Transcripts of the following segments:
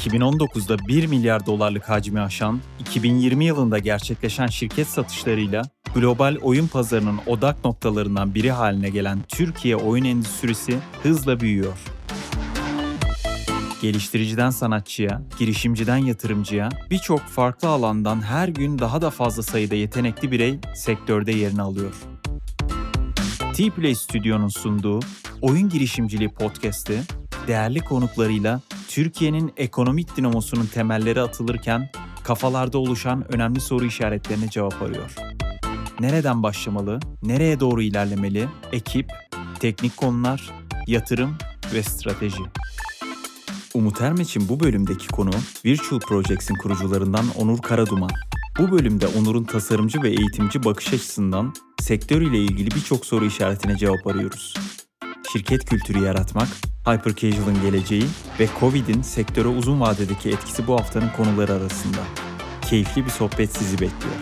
2019'da 1 milyar dolarlık hacmi aşan, 2020 yılında gerçekleşen şirket satışlarıyla global oyun pazarının odak noktalarından biri haline gelen Türkiye oyun endüstrisi hızla büyüyor. Geliştiriciden sanatçıya, girişimciden yatırımcıya birçok farklı alandan her gün daha da fazla sayıda yetenekli birey sektörde yerini alıyor. T-Play Stüdyo'nun sunduğu Oyun Girişimciliği Podcast'i değerli konuklarıyla Türkiye'nin ekonomik dinamosunun temelleri atılırken kafalarda oluşan önemli soru işaretlerine cevap arıyor. Nereden başlamalı, nereye doğru ilerlemeli, ekip, teknik konular, yatırım ve strateji. Umut Ermeç'in bu bölümdeki konu Virtual Projects'in kurucularından Onur Karaduman. Bu bölümde Onur'un tasarımcı ve eğitimci bakış açısından sektör ile ilgili birçok soru işaretine cevap arıyoruz. Şirket kültürü yaratmak, Hyper Casual'ın geleceği ve Covid'in sektöre uzun vadedeki etkisi bu haftanın konuları arasında. Keyifli bir sohbet sizi bekliyor.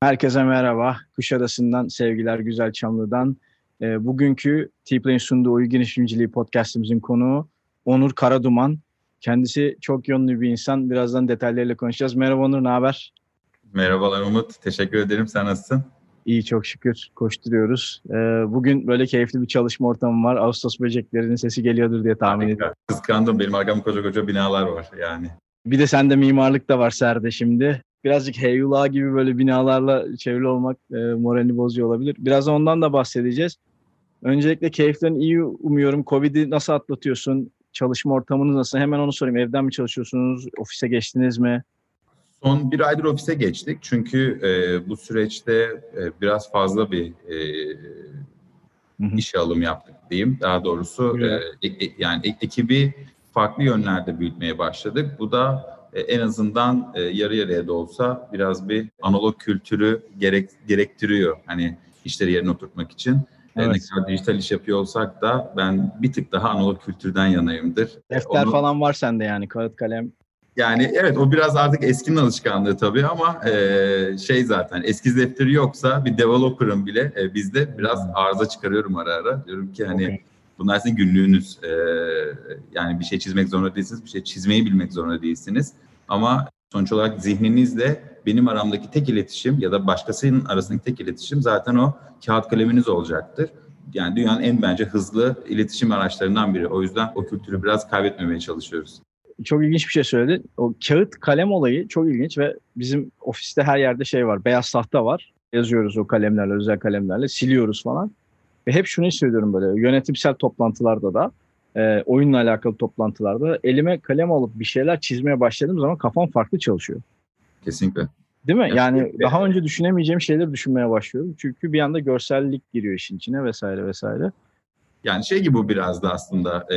Herkese merhaba. Kuşadası'ndan sevgiler Güzel Çamlı'dan. E, bugünkü T-Play'in sunduğu Oyun Girişimciliği podcastimizin konuğu Onur Karaduman. Kendisi çok yönlü bir insan. Birazdan detaylarıyla konuşacağız. Merhaba Onur, ne haber? Merhabalar Umut. Teşekkür ederim. Sen nasılsın? İyi çok şükür koşturuyoruz. Ee, bugün böyle keyifli bir çalışma ortamı var. Ağustos böceklerinin sesi geliyordur diye tahmin ediyorum. Kıskandım. Benim arkamda koca koca binalar var yani. Bir de sende mimarlık da var Serde şimdi. Birazcık Heyula gibi böyle binalarla çevrili olmak e, moralini bozuyor olabilir. Biraz ondan da bahsedeceğiz. Öncelikle keyiflerin iyi umuyorum. Covid'i nasıl atlatıyorsun? Çalışma ortamınız nasıl? Hemen onu sorayım. Evden mi çalışıyorsunuz? Ofise geçtiniz mi? Son bir aydır ofise geçtik çünkü e, bu süreçte e, biraz fazla bir e, işe alım yaptık diyeyim. Daha doğrusu e, e, yani e, ekibi farklı yönlerde büyütmeye başladık. Bu da e, en azından e, yarı yarıya da olsa biraz bir analog kültürü gerek, gerektiriyor. Hani işleri yerine oturtmak için. Evet. Ne kadar dijital iş yapıyor olsak da ben bir tık daha analog kültürden yanayımdır. Defter Onu, falan var sende yani kağıt kalem yani evet o biraz artık eskinin alışkanlığı tabii ama e, şey zaten eskiz defteri yoksa bir developer'ın bile e, bizde biraz arıza çıkarıyorum ara ara. Diyorum ki hani okay. bunlar sizin günlüğünüz. E, yani bir şey çizmek zorunda değilsiniz, bir şey çizmeyi bilmek zorunda değilsiniz. Ama sonuç olarak zihninizle benim aramdaki tek iletişim ya da başkasının arasındaki tek iletişim zaten o kağıt kaleminiz olacaktır. Yani dünyanın en bence hızlı iletişim araçlarından biri. O yüzden o kültürü biraz kaybetmemeye çalışıyoruz çok ilginç bir şey söyledi. O kağıt kalem olayı çok ilginç ve bizim ofiste her yerde şey var. Beyaz tahta var. Yazıyoruz o kalemlerle, özel kalemlerle. Siliyoruz falan. Ve hep şunu hissediyorum böyle yönetimsel toplantılarda da e, oyunla alakalı toplantılarda elime kalem alıp bir şeyler çizmeye başladığım zaman kafam farklı çalışıyor. Kesinlikle. Değil mi? Yani daha önce düşünemeyeceğim şeyleri düşünmeye başlıyorum. Çünkü bir anda görsellik giriyor işin içine vesaire vesaire. Yani şey gibi bu biraz da aslında e,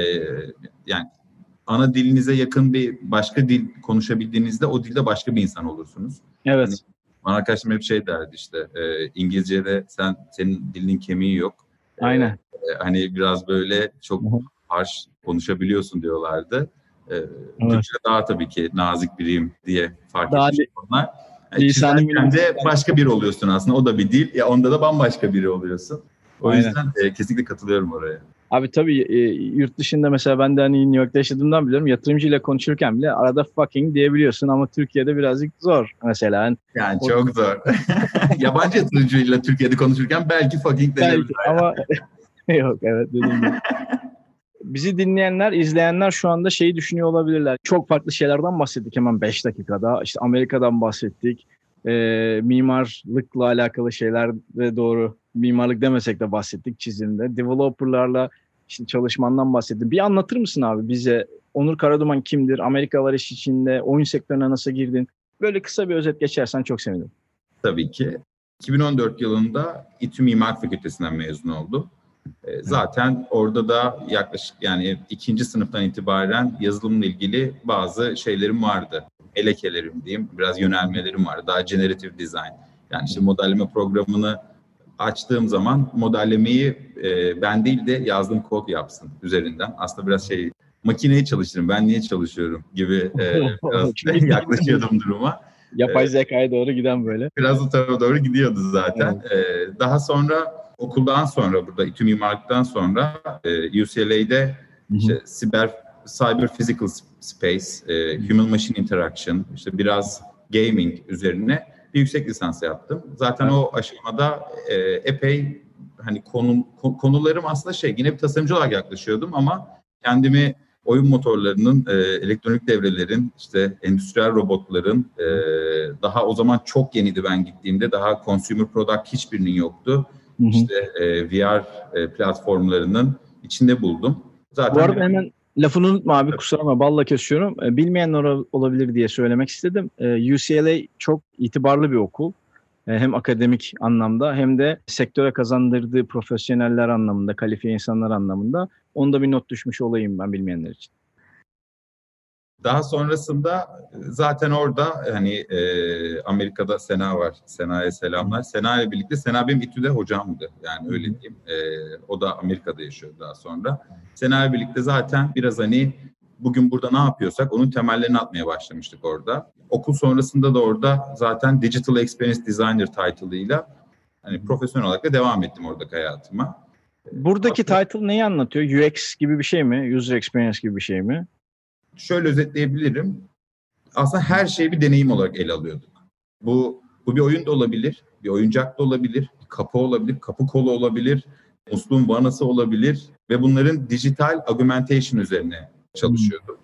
yani ana dilinize yakın bir başka dil konuşabildiğinizde o dilde başka bir insan olursunuz. Evet. Yani, bana arkadaşım hep şey derdi işte e, İngilizce'de sen senin dilinin kemiği yok. E, Aynen. E, hani biraz böyle çok harş konuşabiliyorsun diyorlardı. E, evet. Türkçe daha tabii ki nazik biriyim diye fark daha etmiş onlar. Yani de başka biri oluyorsun aslında. O da bir dil. Ya onda da bambaşka biri oluyorsun. O Aynen. yüzden e, kesinlikle katılıyorum oraya. Abi tabii e, yurt dışında mesela ben de hani New York'ta yaşadığımdan biliyorum yatırımcıyla konuşurken bile arada fucking diyebiliyorsun ama Türkiye'de birazcık zor mesela. Yani, yani o... çok zor. Yabancı yatırımcıyla Türkiye'de konuşurken belki fucking denebilir. ama yok evet dediğim gibi. Bizi dinleyenler, izleyenler şu anda şeyi düşünüyor olabilirler. Çok farklı şeylerden bahsettik hemen 5 dakikada. İşte Amerika'dan bahsettik. E, mimarlıkla alakalı şeyler de doğru mimarlık demesek de bahsettik çizimde. Developerlarla işte çalışmandan bahsettim. Bir anlatır mısın abi bize? Onur Karaduman kimdir? Amerika var iş içinde. Oyun sektörüne nasıl girdin? Böyle kısa bir özet geçersen çok sevinirim. Tabii ki. 2014 yılında İTÜ Mimar Fakültesinden mezun oldum. Ee, zaten orada da yaklaşık yani ikinci sınıftan itibaren yazılımla ilgili bazı şeylerim vardı. Elekelerim diyeyim, biraz yönelmelerim vardı. Daha generative design. Yani işte modelleme programını açtığım zaman modellemeyi e, ben değil de yazdığım kod yapsın üzerinden. Aslında biraz şey makineyi çalıştırın ben niye çalışıyorum gibi e, biraz yaklaşıyordum duruma. Yapay e, zekaya doğru giden böyle. Biraz o tarafa doğru gidiyordu zaten. Evet. E, daha sonra okuldan sonra burada İTÜ Mimarlık'tan sonra e, UCLA'de işte siber cyber physical space, e, human machine interaction, işte biraz gaming üzerine bir yüksek lisans yaptım. Zaten evet. o aşamada e, epey hani konu, konularım aslında şey yine bir tasarımcı olarak yaklaşıyordum ama kendimi oyun motorlarının, e, elektronik devrelerin, işte endüstriyel robotların e, daha o zaman çok yeniydi ben gittiğimde. Daha consumer product hiçbirinin yoktu. Hı hı. İşte e, VR e, platformlarının içinde buldum. Zaten Bu arada hemen lafını unutma abi kusura bakma balla kesiyorum. E, bilmeyenler olabilir diye söylemek istedim. E, UCLA çok itibarlı bir okul. E, hem akademik anlamda hem de sektöre kazandırdığı profesyoneller anlamında, kalifiye insanlar anlamında. Onda bir not düşmüş olayım ben bilmeyenler için. Daha sonrasında zaten orada hani e, Amerika'da Sena var. Sena'ya selamlar. Sena ile birlikte Sena benim İTÜ'de hocamdı. Yani öyle diyeyim. E, o da Amerika'da yaşıyor daha sonra. Sena ile birlikte zaten biraz hani bugün burada ne yapıyorsak onun temellerini atmaya başlamıştık orada. Okul sonrasında da orada zaten Digital Experience Designer title'ıyla hani profesyonel olarak da devam ettim oradaki hayatıma. Buradaki Aslında, title neyi anlatıyor? UX gibi bir şey mi? User Experience gibi bir şey mi? Şöyle özetleyebilirim. Aslında her şeyi bir deneyim olarak ele alıyorduk. Bu bu bir oyun da olabilir, bir oyuncak da olabilir, bir kapı olabilir, kapı kolu olabilir, musluğun vanası olabilir ve bunların dijital augmentation üzerine çalışıyordum.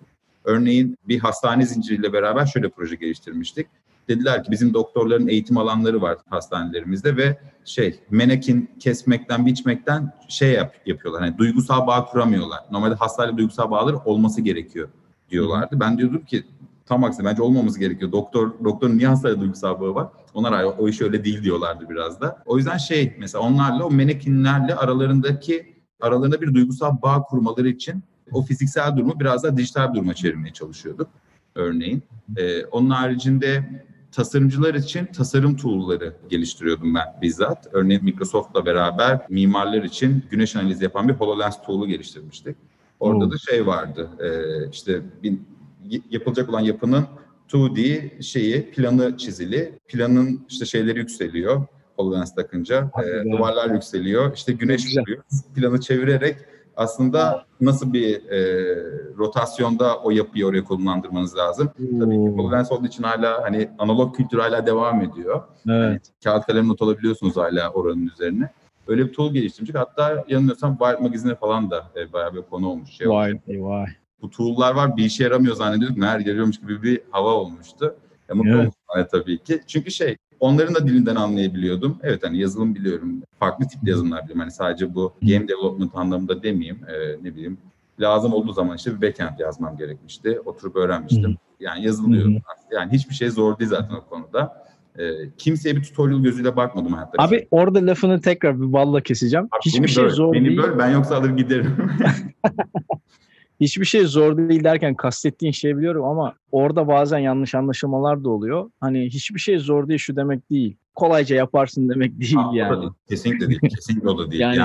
Örneğin bir hastane zinciriyle beraber şöyle proje geliştirmiştik. Dediler ki bizim doktorların eğitim alanları var hastanelerimizde ve şey menekin kesmekten biçmekten şey yap, yapıyorlar. Hani duygusal bağ kuramıyorlar. Normalde hastayla duygusal bağlar olması gerekiyor diyorlardı. Ben diyordum ki tam aksine bence olmaması gerekiyor. Doktor doktorun niye hastayla duygusal bağı var? Onlar o iş öyle değil diyorlardı biraz da. O yüzden şey mesela onlarla o menekinlerle aralarındaki aralarında bir duygusal bağ kurmaları için o fiziksel durumu biraz daha dijital bir duruma çevirmeye çalışıyorduk örneğin. Ee, onun haricinde tasarımcılar için tasarım tool'ları geliştiriyordum ben bizzat. Örneğin Microsoft'la beraber mimarlar için güneş analizi yapan bir HoloLens tool'u geliştirmiştik. Orada hmm. da şey vardı, e, işte bir, yapılacak olan yapının 2D şeyi, planı çizili. Planın işte şeyleri yükseliyor. HoloLens takınca. E, duvarlar yükseliyor. İşte güneş vuruyor. Planı çevirerek aslında nasıl bir e, rotasyonda o yapıyı oraya konumlandırmanız lazım. Hmm. Tabii ki HoloLens olduğu için hala hani analog kültür hala devam ediyor. Evet. Hani, kağıt kalem not alabiliyorsunuz hala oranın üzerine. Öyle bir tool geliştirmiştik. Hatta yanılmıyorsam Wired Magazine'e falan da e, bayağı bir konu olmuş. Şey vay vay. Bu tool'lar var bir işe yaramıyor zannediyorduk. Meğer yarıyormuş gibi bir hava olmuştu. Ya, mutlu evet. oldum tabii ki. Çünkü şey onların da dilinden anlayabiliyordum. Evet hani yazılım biliyorum. Farklı tip yazılımlar biliyorum. Hani sadece bu game development anlamında demeyeyim. E, ne bileyim. Lazım olduğu zaman işte bir backend yazmam gerekmişti. Oturup öğrenmiştim. Yani yazılıyor. Yani hiçbir şey zor değil zaten o konuda. E, kimseye bir tutorial gözüyle bakmadım hayatta. Abi şey. orada lafını tekrar bir balla keseceğim. Abi, Hiçbir şey böl, zor beni değil. Böl, ben yoksa alır giderim. Hiçbir şey zor değil derken kastettiğin şeyi biliyorum ama orada bazen yanlış anlaşılmalar da oluyor. Hani hiçbir şey zor değil şu demek değil. Kolayca yaparsın demek değil Aa, yani. Değil. Kesinlikle değil. Kesinlikle o da değil. yani,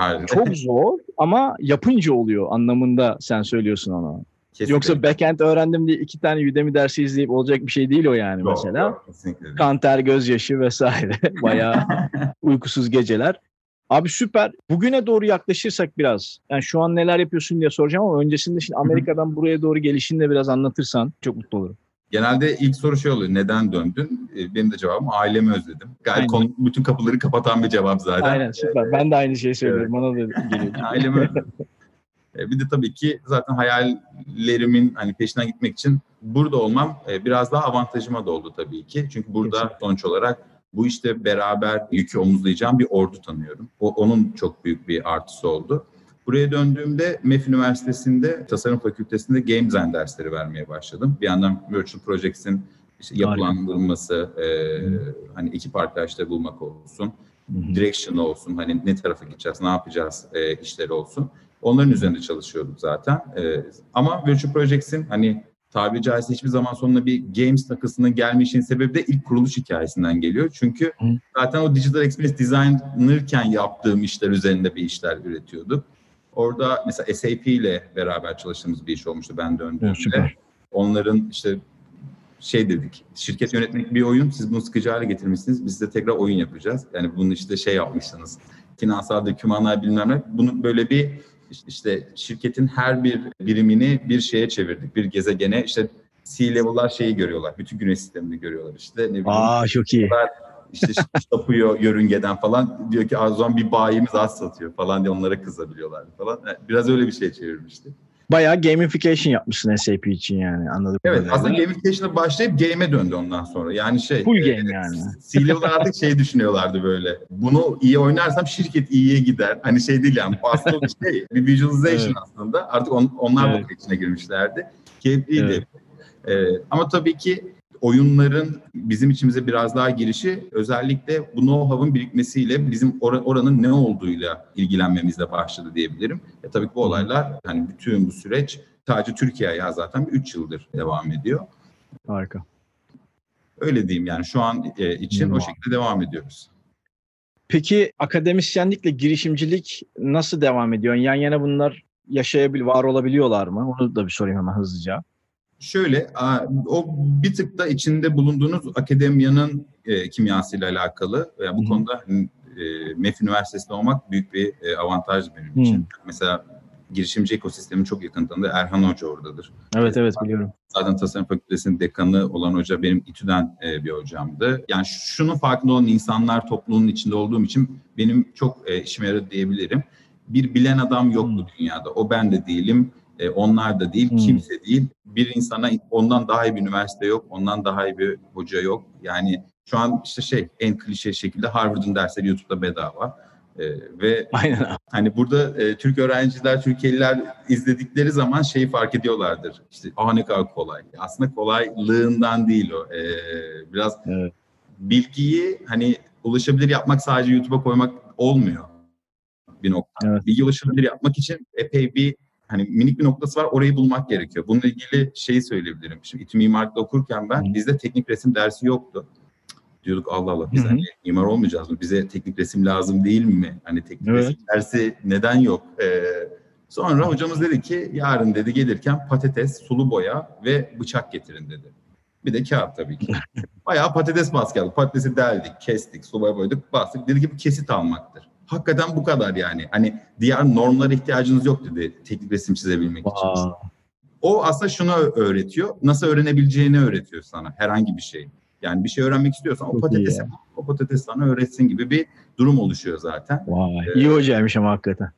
yani çok zor ama yapınca oluyor anlamında sen söylüyorsun onu. Kesinlikle. Yoksa backend öğrendim diye iki tane Udemy dersi izleyip olacak bir şey değil o yani yok, mesela. Yok, kesinlikle Kanter, gözyaşı vesaire. Bayağı uykusuz geceler. Abi süper. Bugüne doğru yaklaşırsak biraz. Yani şu an neler yapıyorsun diye soracağım ama öncesinde şimdi Amerika'dan buraya doğru gelişini de biraz anlatırsan çok mutlu olurum. Genelde ilk soru şey oluyor. Neden döndün? Ee, benim de cevabım ailemi özledim. Gayet konu, bütün kapıları kapatan bir cevap zaten. Aynen süper. Ben de aynı şeyi söylüyorum. Evet. Bana da geliyor. ailemi özledim. E, bir de tabii ki zaten hayallerimin hani peşinden gitmek için burada olmam e, biraz daha avantajıma da oldu tabii ki. Çünkü burada Kesinlikle. sonuç olarak bu işte beraber yükü omuzlayacağım bir ordu tanıyorum. O, onun çok büyük bir artısı oldu. Buraya döndüğümde MEF Üniversitesi'nde Tasarım Fakültesi'nde Game Design dersleri vermeye başladım. Bir yandan Virtual Projects'in işte yapılandırılması, e, hani ekip arkadaşları bulmak olsun, direction olsun, hani ne tarafa gideceğiz, ne yapacağız e, işleri olsun. Onların üzerinde çalışıyorduk zaten. E, ama Virtual Projects'in hani tabiri caizse hiçbir zaman sonuna bir games takısının gelmişin sebebi de ilk kuruluş hikayesinden geliyor. Çünkü Hı. zaten o Digital Experience Designer'ken yaptığım işler üzerinde bir işler üretiyorduk. Orada mesela SAP ile beraber çalıştığımız bir iş olmuştu ben döndüğümde. Hı, Onların işte şey dedik, şirket yönetmek bir oyun, siz bunu sıkıcı hale getirmişsiniz, biz de tekrar oyun yapacağız. Yani bunu işte şey yapmışsınız, finansal dokümanlar bilmem ne. Bunu böyle bir işte şirketin her bir birimini bir şeye çevirdik. Bir gezegene işte C-level'lar şeyi görüyorlar. Bütün güneş sistemini görüyorlar işte. Ne bileyim, Aa çok iyi. işte tapıyor yörüngeden falan. Diyor ki o zaman bir bayimiz az satıyor falan diye onlara kızabiliyorlar falan. Biraz öyle bir şey çevirmişti. Bayağı gamification yapmışsın SAP için yani anladım. Evet aslında gamification'a başlayıp game'e döndü ondan sonra. Yani şey. Full game yani. C-level'lar artık şey düşünüyorlardı böyle. Bunu iyi oynarsam şirket iyiye gider. Hani şey değil yani. Bu aslında bir şey. Bir visualization evet. aslında. Artık on, onlar evet. bakış içine girmişlerdi. Keyifliydi. Evet. Ee, ama tabii ki oyunların bizim içimize biraz daha girişi özellikle bu know-how'ın birikmesiyle bizim or- oranın ne olduğuyla ilgilenmemizle başladı diyebilirim. E tabii ki bu olaylar hani bütün bu süreç sadece Türkiye'ye zaten 3 yıldır devam ediyor. Harika. Öyle diyeyim yani şu an e, için hmm. o şekilde devam ediyoruz. Peki akademisyenlikle girişimcilik nasıl devam ediyor? Yan yana bunlar yaşayabil, var olabiliyorlar mı? Onu da bir sorayım hemen hızlıca. Şöyle, o bir tık da içinde bulunduğunuz akademiyanın e, kimyasıyla alakalı. Yani bu Hı-hı. konuda e, MEF Üniversitesi'nde olmak büyük bir e, avantaj benim Hı-hı. için. Mesela girişimci ekosistemi çok yakın tanıdığı Erhan Hoca oradadır. Evet evet biliyorum. Zaten Tasarım Fakültesi'nin dekanı olan hoca benim İTÜ'den e, bir hocamdı. Yani şunun farkında olan insanlar topluluğunun içinde olduğum için benim çok e, işime yaradı diyebilirim. Bir bilen adam yok bu dünyada. O ben de değilim. E, onlar da değil, hmm. kimse değil. Bir insana ondan daha iyi bir üniversite yok, ondan daha iyi bir hoca yok. Yani şu an işte şey en klişe şekilde Harvard'ın dersleri YouTube'da bedava. Ee, ve Aynen. hani burada e, Türk öğrenciler, Türkiye'liler izledikleri zaman şeyi fark ediyorlardır. İşte aa ne kadar kolay. Aslında kolaylığından değil o. Ee, biraz evet. bilgiyi hani ulaşabilir yapmak sadece YouTube'a koymak olmuyor bir nokta. Evet. Bilgi ulaşabilir yapmak için epey bir hani minik bir noktası var orayı bulmak gerekiyor. Bununla ilgili şeyi söyleyebilirim. Şimdi İTÜ Mimarlık'ta okurken ben bizde teknik resim dersi yoktu. Diyorduk Allah Allah biz hani mimar olmayacağız mı? Bize teknik resim lazım değil mi? Hani teknik evet. resim dersi neden yok? Ee, sonra hocamız dedi ki yarın dedi gelirken patates, sulu boya ve bıçak getirin dedi. Bir de kağıt tabii ki. Bayağı patates baskı Patatesi deldik, kestik, sulu boya boyadık, bastık. Dedi ki bu kesit almaktır. Hakikaten bu kadar yani. Hani diğer normlara ihtiyacınız yok dedi teknik resim çizebilmek wow. için. O aslında şunu öğretiyor. Nasıl öğrenebileceğini öğretiyor sana herhangi bir şey. Yani bir şey öğrenmek istiyorsan o patatesi o patates sana öğretsin gibi bir durum oluşuyor zaten. Vay, ee, iyi hocaymış ama hakikaten.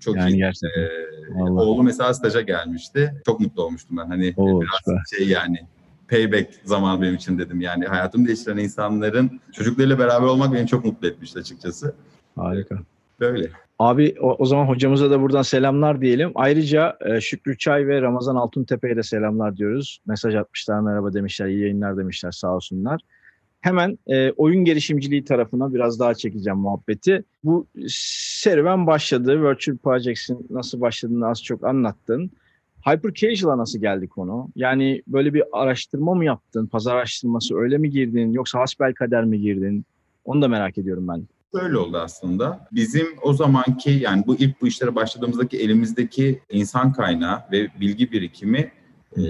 Çok yani iyi. Gerçekten. Ee, oğlu mesela staja gelmişti. Çok mutlu olmuştum ben. Hani Oo, biraz süper. şey yani payback zaman benim için dedim. Yani hayatımı değiştiren insanların çocuklarıyla beraber olmak beni çok mutlu etmişti açıkçası. Harika. Böyle. Abi o, o zaman hocamıza da buradan selamlar diyelim. Ayrıca e, Şükrü Çay ve Ramazan Altuntepe'ye de selamlar diyoruz. Mesaj atmışlar, merhaba demişler, iyi yayınlar demişler sağ olsunlar. Hemen e, oyun gelişimciliği tarafına biraz daha çekeceğim muhabbeti. Bu serüven başladı. Virtual Projects'in nasıl başladığını az çok anlattın. Hyper Casual'a nasıl geldi konu? Yani böyle bir araştırma mı yaptın? Pazar araştırması öyle mi girdin? Yoksa hasbel kader mi girdin? Onu da merak ediyorum ben. Böyle oldu aslında. Bizim o zamanki yani bu ilk bu işlere başladığımızdaki elimizdeki insan kaynağı ve bilgi birikimi e,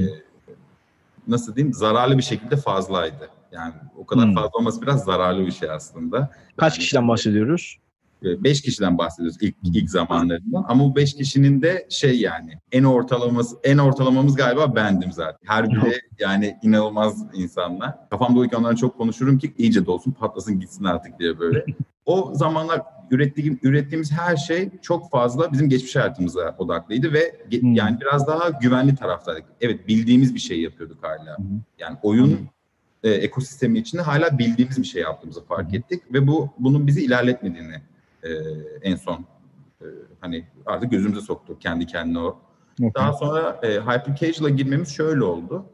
nasıl diyeyim zararlı bir şekilde fazlaydı. Yani o kadar hmm. fazla olması biraz zararlı bir şey aslında. Kaç yani, kişiden bahsediyoruz? E, beş kişiden bahsediyoruz ilk ilk zamanlarından. Ama bu beş kişinin de şey yani en ortalamamız en ortalamamız galiba bendim zaten. Her biri yani inanılmaz insanlar. Kafamda uyken onların çok konuşurum ki iyice dolsun patlasın gitsin artık diye böyle. o zamanlar ürettiğim, ürettiğimiz her şey çok fazla bizim geçmiş hayatımıza odaklıydı ve hmm. yani biraz daha güvenli taraftaydık. Evet bildiğimiz bir şey yapıyorduk hala. Hmm. Yani oyun hmm. e, ekosistemi içinde hala bildiğimiz bir şey yaptığımızı fark hmm. ettik ve bu bunun bizi ilerletmediğini e, en son e, hani artık gözümüze soktu kendi kendine o. Okay. Daha sonra e, Hyper Casual'a girmemiz şöyle oldu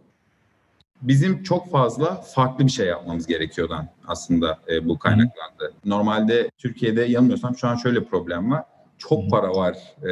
bizim çok fazla farklı bir şey yapmamız gerekiyordan aslında e, bu kaynaklandı. Normalde Türkiye'de yanılmıyorsam şu an şöyle problem var. Çok para var e,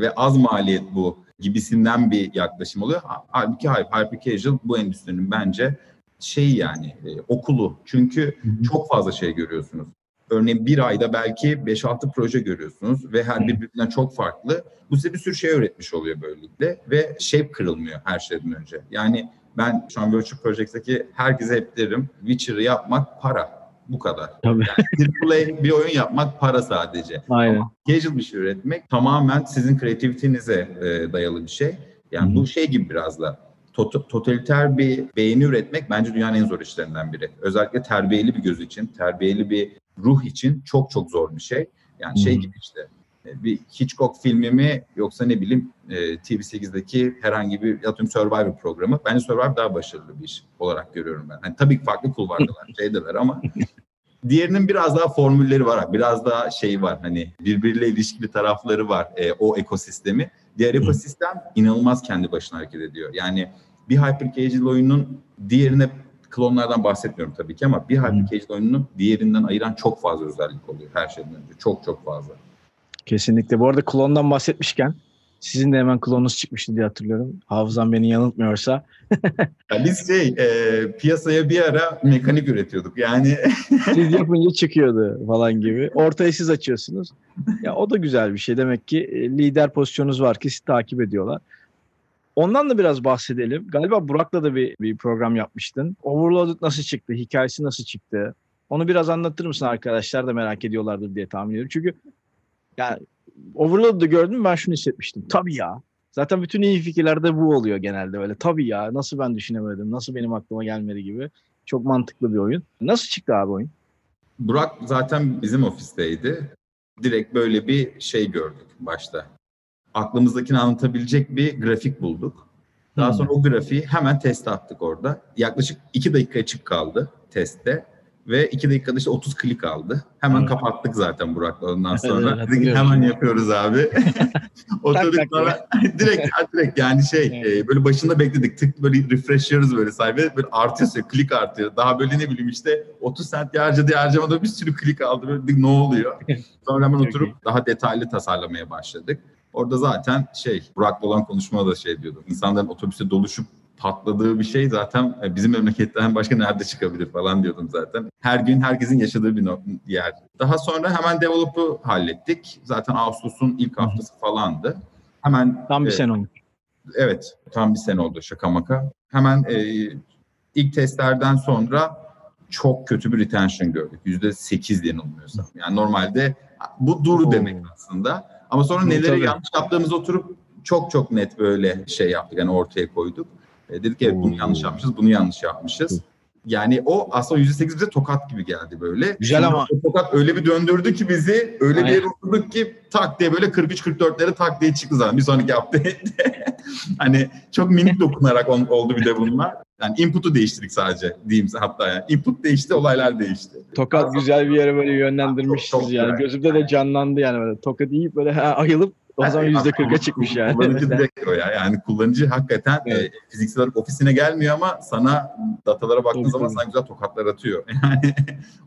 ve az maliyet bu gibisinden bir yaklaşım oluyor. Halbuki Hyper Casual bu endüstrinin bence şey yani e, okulu. Çünkü çok fazla şey görüyorsunuz. Örneğin bir ayda belki 5-6 proje görüyorsunuz ve her birbirinden çok farklı. Bu size bir sürü şey öğretmiş oluyor böylelikle ve şey kırılmıyor her şeyden önce. Yani ben şu an Virtual Project'teki herkese hep derim Witcher'ı yapmak para. Bu kadar. Tabii. Yani AAA bir oyun yapmak para sadece. Aynen. Ama casual bir şey üretmek tamamen sizin kreativitinize e, dayalı bir şey. Yani Hı hı. bu şey gibi biraz da tot- totaliter bir beğeni üretmek bence dünyanın en zor işlerinden biri. Özellikle terbiyeli bir göz için, terbiyeli bir ruh için çok çok zor bir şey. Yani şey Hı hı. gibi işte bir Hitchcock filmi mi yoksa ne bileyim e, TV8'deki herhangi bir atıyorum Survivor programı. Bence Survivor daha başarılı bir iş olarak görüyorum ben. Hani tabii ki farklı kulvardalar, şeydeler ama Diğerinin biraz daha formülleri var, biraz daha şey var hani birbiriyle ilişkili tarafları var e, o ekosistemi. Diğer ekosistem inanılmaz kendi başına hareket ediyor. Yani bir hyper casual oyunun diğerine klonlardan bahsetmiyorum tabii ki ama bir hyper casual oyununu diğerinden ayıran çok fazla özellik oluyor her şeyden önce. Çok çok fazla. Kesinlikle. Bu arada klondan bahsetmişken sizin de hemen klonunuz çıkmıştı diye hatırlıyorum. Hafızam beni yanıltmıyorsa. Ya biz şey e, piyasaya bir ara mekanik üretiyorduk. Yani Siz yapınca çıkıyordu falan gibi. Ortayı siz açıyorsunuz. Ya o da güzel bir şey. Demek ki e, lider pozisyonunuz var ki sizi takip ediyorlar. Ondan da biraz bahsedelim. Galiba Burak'la da bir, bir program yapmıştın. Overloaded nasıl çıktı? Hikayesi nasıl çıktı? Onu biraz anlatır mısın arkadaşlar da merak ediyorlardır diye tahmin ediyorum. Çünkü yani Overloaded'ı gördüm ben şunu hissetmiştim. Tabii ya. Zaten bütün iyi fikirlerde bu oluyor genelde öyle. Tabii ya nasıl ben düşünemedim, nasıl benim aklıma gelmedi gibi. Çok mantıklı bir oyun. Nasıl çıktı abi oyun? Burak zaten bizim ofisteydi. Direkt böyle bir şey gördük başta. Aklımızdakini anlatabilecek bir grafik bulduk. Daha Hmm. sonra o grafiği hemen teste attık orada. Yaklaşık 2 dakika açık kaldı testte. Ve 2 dakikada işte 30 klik aldı. Hemen Evet. kapattık zaten Burak'la ondan Evet, sonra. Dedik hatırlıyorum hemen yapıyoruz abi. Oturduk sonra direkt direkt yani şey Evet. e, böyle başında bekledik. Tık böyle refreshliyoruz böyle sayfayı. Böyle artıyor klik artıyor. Daha böyle ne bileyim işte 30 sent harcadı harcamadı bir sürü klik aldı. Böyle dedik, ne oluyor? Sonra hemen oturup daha detaylı tasarlamaya başladık. Orada zaten şey Burak'la olan konuşmada da şey diyordum. İnsanların otobüse doluşup patladığı bir şey zaten e, bizim memleketten başka nerede çıkabilir falan diyordum zaten. Her gün herkesin yaşadığı bir yer. Daha sonra hemen develop'u hallettik. Zaten Ağustos'un ilk haftası falandı. Hemen Tam bir e, sene olmuş. Evet, tam bir sene oldu şaka maka. Hemen e, ilk testlerden sonra çok kötü bir retention gördük. Yüzde sekiz yanılmıyorsam. Yani normalde bu duru Oo. demek aslında. Ama sonra neleri yanlış yaptığımızı oturup çok çok net böyle şey yaptık. Yani ortaya koyduk. E, dedik evet bunu yanlış yapmışız, bunu yanlış yapmışız. Yani o aslında yüzde sekiz bize tokat gibi geldi böyle. Güzel ama- o tokat öyle bir döndürdü ki bizi, öyle bir Aynen. yere oturduk ki tak diye böyle 43-44'lere tak diye çıktı zaten bir sonraki update'de. hani çok minik dokunarak on- oldu bir de bunlar. Yani input'u değiştirdik sadece diyeyim size hatta yani. Input değişti, olaylar değişti. Tokat güzel bir yere böyle yönlendirmişsiniz Çok- çok yani. Gözümde de canlandı yani böyle. Tokat yiyip böyle ha, ayılıp o zaman yüzde kırka çıkmış yani. Kullanıcı direkt o ya. Yani kullanıcı hakikaten Evet. e, fiziksel olarak ofisine gelmiyor ama sana datalara baktığın zaman sana güzel tokatlar atıyor. Yani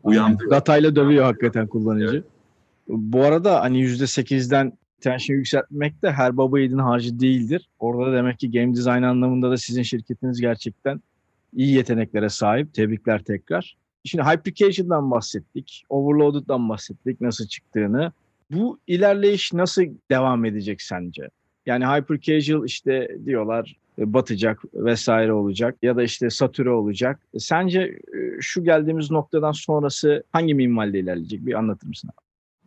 uyandırıyor. Datayla dövüyor hakikaten kullanıcı. Bu arada hani yüzde sekizden tension yükseltmek de her baba yiğidin harcı değildir. Orada da demek ki game design anlamında da sizin şirketiniz gerçekten iyi yeteneklere sahip. Tebrikler tekrar. Şimdi Hypercasual'dan bahsettik. Overloaded'dan bahsettik nasıl çıktığını. Bu ilerleyiş nasıl devam edecek sence? Yani hyper casual işte diyorlar e, batacak vesaire olacak ya da işte satüre olacak. Sence e, şu geldiğimiz noktadan sonrası hangi minvalde ilerleyecek? Bir anlatır mısın?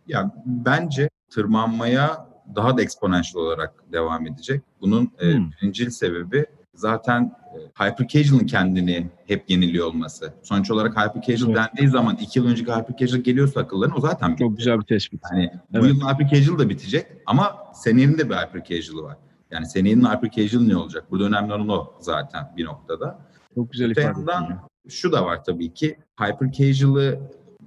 Ya bence tırmanmaya daha da exponential olarak devam edecek. Bunun e, Hmm. birincil sebebi zaten e, hyper casual'ın kendini hep yeniliyor olması. Sonuç olarak hyper casual Evet. dendiği zaman iki yıl önceki hyper casual geliyorsa akıllarına o zaten Çok güzel bir tespit. Yani bu Evet. yılın hyper casual da bitecek ama senenin de bir hyper casual'ı var. Yani senenin hyper casual ne olacak? Burada önemli olan o zaten bir noktada. Çok güzel Öte ifade ettin. yandan ya. şu da var tabii ki. Hyper casual'ı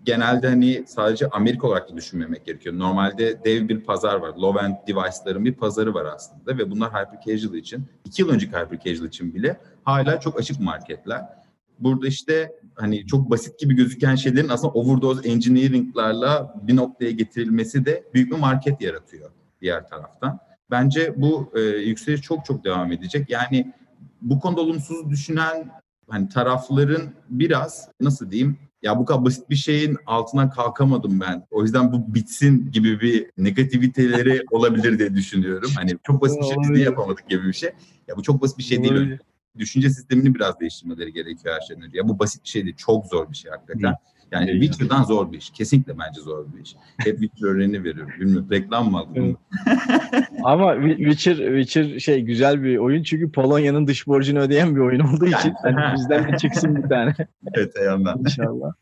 genelde hani sadece Amerika olarak da düşünmemek gerekiyor. Normalde dev bir pazar var. Low end device'ların bir pazarı var aslında ve bunlar hyper casual için, iki yıl önceki hyper casual için bile hala çok açık marketler. Burada işte hani çok basit gibi gözüken şeylerin aslında overdose engineering'larla bir noktaya getirilmesi de büyük bir market yaratıyor diğer taraftan. Bence bu e, yükseliş çok çok devam edecek. Yani bu konuda olumsuz düşünen hani tarafların biraz nasıl diyeyim ya bu kadar basit bir şeyin altından kalkamadım ben. O yüzden bu bitsin gibi bir negativiteleri olabilir diye düşünüyorum. Hani çok basit bir şey biz niye yapamadık gibi bir şey. Ya bu çok basit bir şey değil. Düşünce sistemini biraz değiştirmeleri gerekiyor her şeyden önce. Ya bu basit bir şey değil. Çok zor bir şey hakikaten. Yani Heyecan. Witcher'dan zor bir iş. Kesinlikle bence zor bir iş. Hep Witcher örneğini veriyorum. Bilmiyorum reklam mı aldım? Ama Wi- Witcher, Witcher şey güzel bir oyun çünkü Polonya'nın dış borcunu ödeyen bir oyun olduğu için hani bizden de çıksın bir tane evet yandan. inşallah.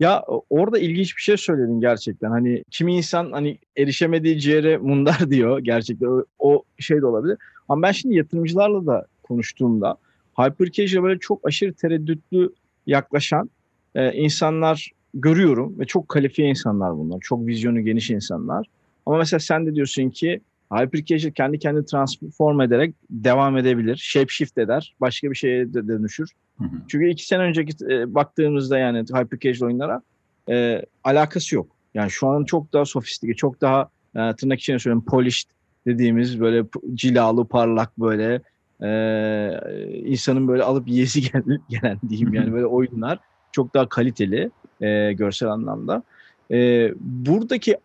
Ya orada ilginç bir şey söyledin gerçekten. Hani kimi insan hani erişemediği ciğere mundar diyor gerçekten o, o şey de olabilir. Ama ben şimdi yatırımcılarla da konuştuğumda hyper casual böyle çok aşırı tereddütlü yaklaşan e, insanlar görüyorum ve çok kalifiye insanlar bunlar. Çok vizyonu geniş insanlar. Ama mesela sen de diyorsun ki hyper casual kendi kendini transform ederek devam edebilir. Shape shift eder. Başka bir şeye de dönüşür. Hı hı. Çünkü iki sene önceki e, baktığımızda yani hyper casual oyunlara e, alakası yok. Yani şu an çok daha sofistike, çok daha e, tırnak içine söylüyorum polished dediğimiz böyle cilalı, parlak böyle e, insanın böyle alıp yiyesi gel- gelen diyeyim yani böyle oyunlar çok daha kaliteli e, görsel anlamda. E, buradaki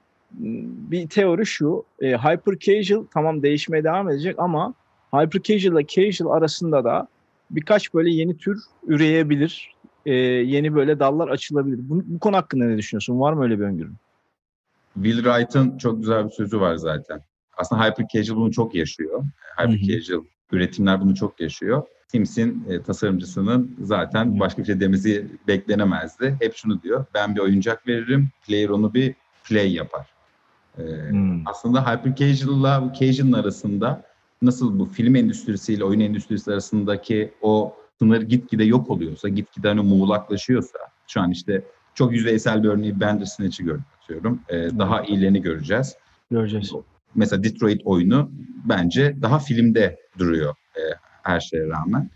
bir teori şu, e, hyper casual tamam değişmeye devam edecek ama hyper casual ile casual arasında da birkaç böyle yeni tür üreyebilir. E, yeni böyle dallar açılabilir. Bu, bu konu hakkında ne düşünüyorsun? Var mı öyle bir öngörün? Will Wright'ın çok güzel bir sözü var zaten. Aslında hyper casual bunu çok yaşıyor. Hyper casual üretimler bunu çok yaşıyor. Sims'in e, tasarımcısının zaten başka bir şey demesi beklenemezdi. Hep şunu diyor. Ben bir oyuncak veririm. Player onu bir play yapar. E, Hmm. Aslında hyper casual'la casual'ın arasında nasıl bu film endüstrisiyle oyun endüstrisi arasındaki o sınır gitgide yok oluyorsa, gitgide hani muğlaklaşıyorsa, şu an işte çok yüzeysel bir örneği Bandersnatch'i görüyorum. Ee, daha iyilerini göreceğiz. Göreceğiz. Mesela Detroit oyunu bence daha filmde duruyor e, her şeye rağmen.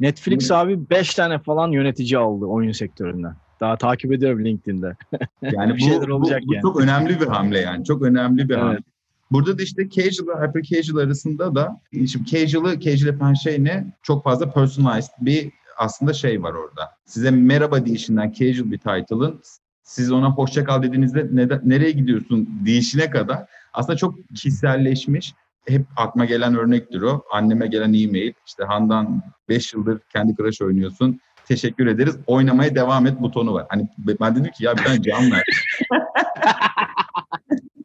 Netflix abi 5 tane falan yönetici aldı oyun sektöründen. Daha takip ediyorum LinkedIn'de. Yani Bir bu, şeyler bu- olacak bu yani. çok önemli bir hamle yani. Çok önemli bir Evet. hamle. Burada da işte casual ve hyper casual arasında da şimdi casual'ı casual yapan şey ne? Çok fazla personalized bir aslında şey var orada. Size merhaba deyişinden casual bir title'ın siz ona hoşça kal dediğinizde neden, nereye gidiyorsun deyişine kadar aslında çok kişiselleşmiş. Hep aklıma gelen örnektir o. Anneme gelen e-mail. İşte Handan 5 yıldır kendi Crush oynuyorsun. Teşekkür ederiz. Oynamaya devam et butonu var. Hani ben dedim ki ya bir tane can ver.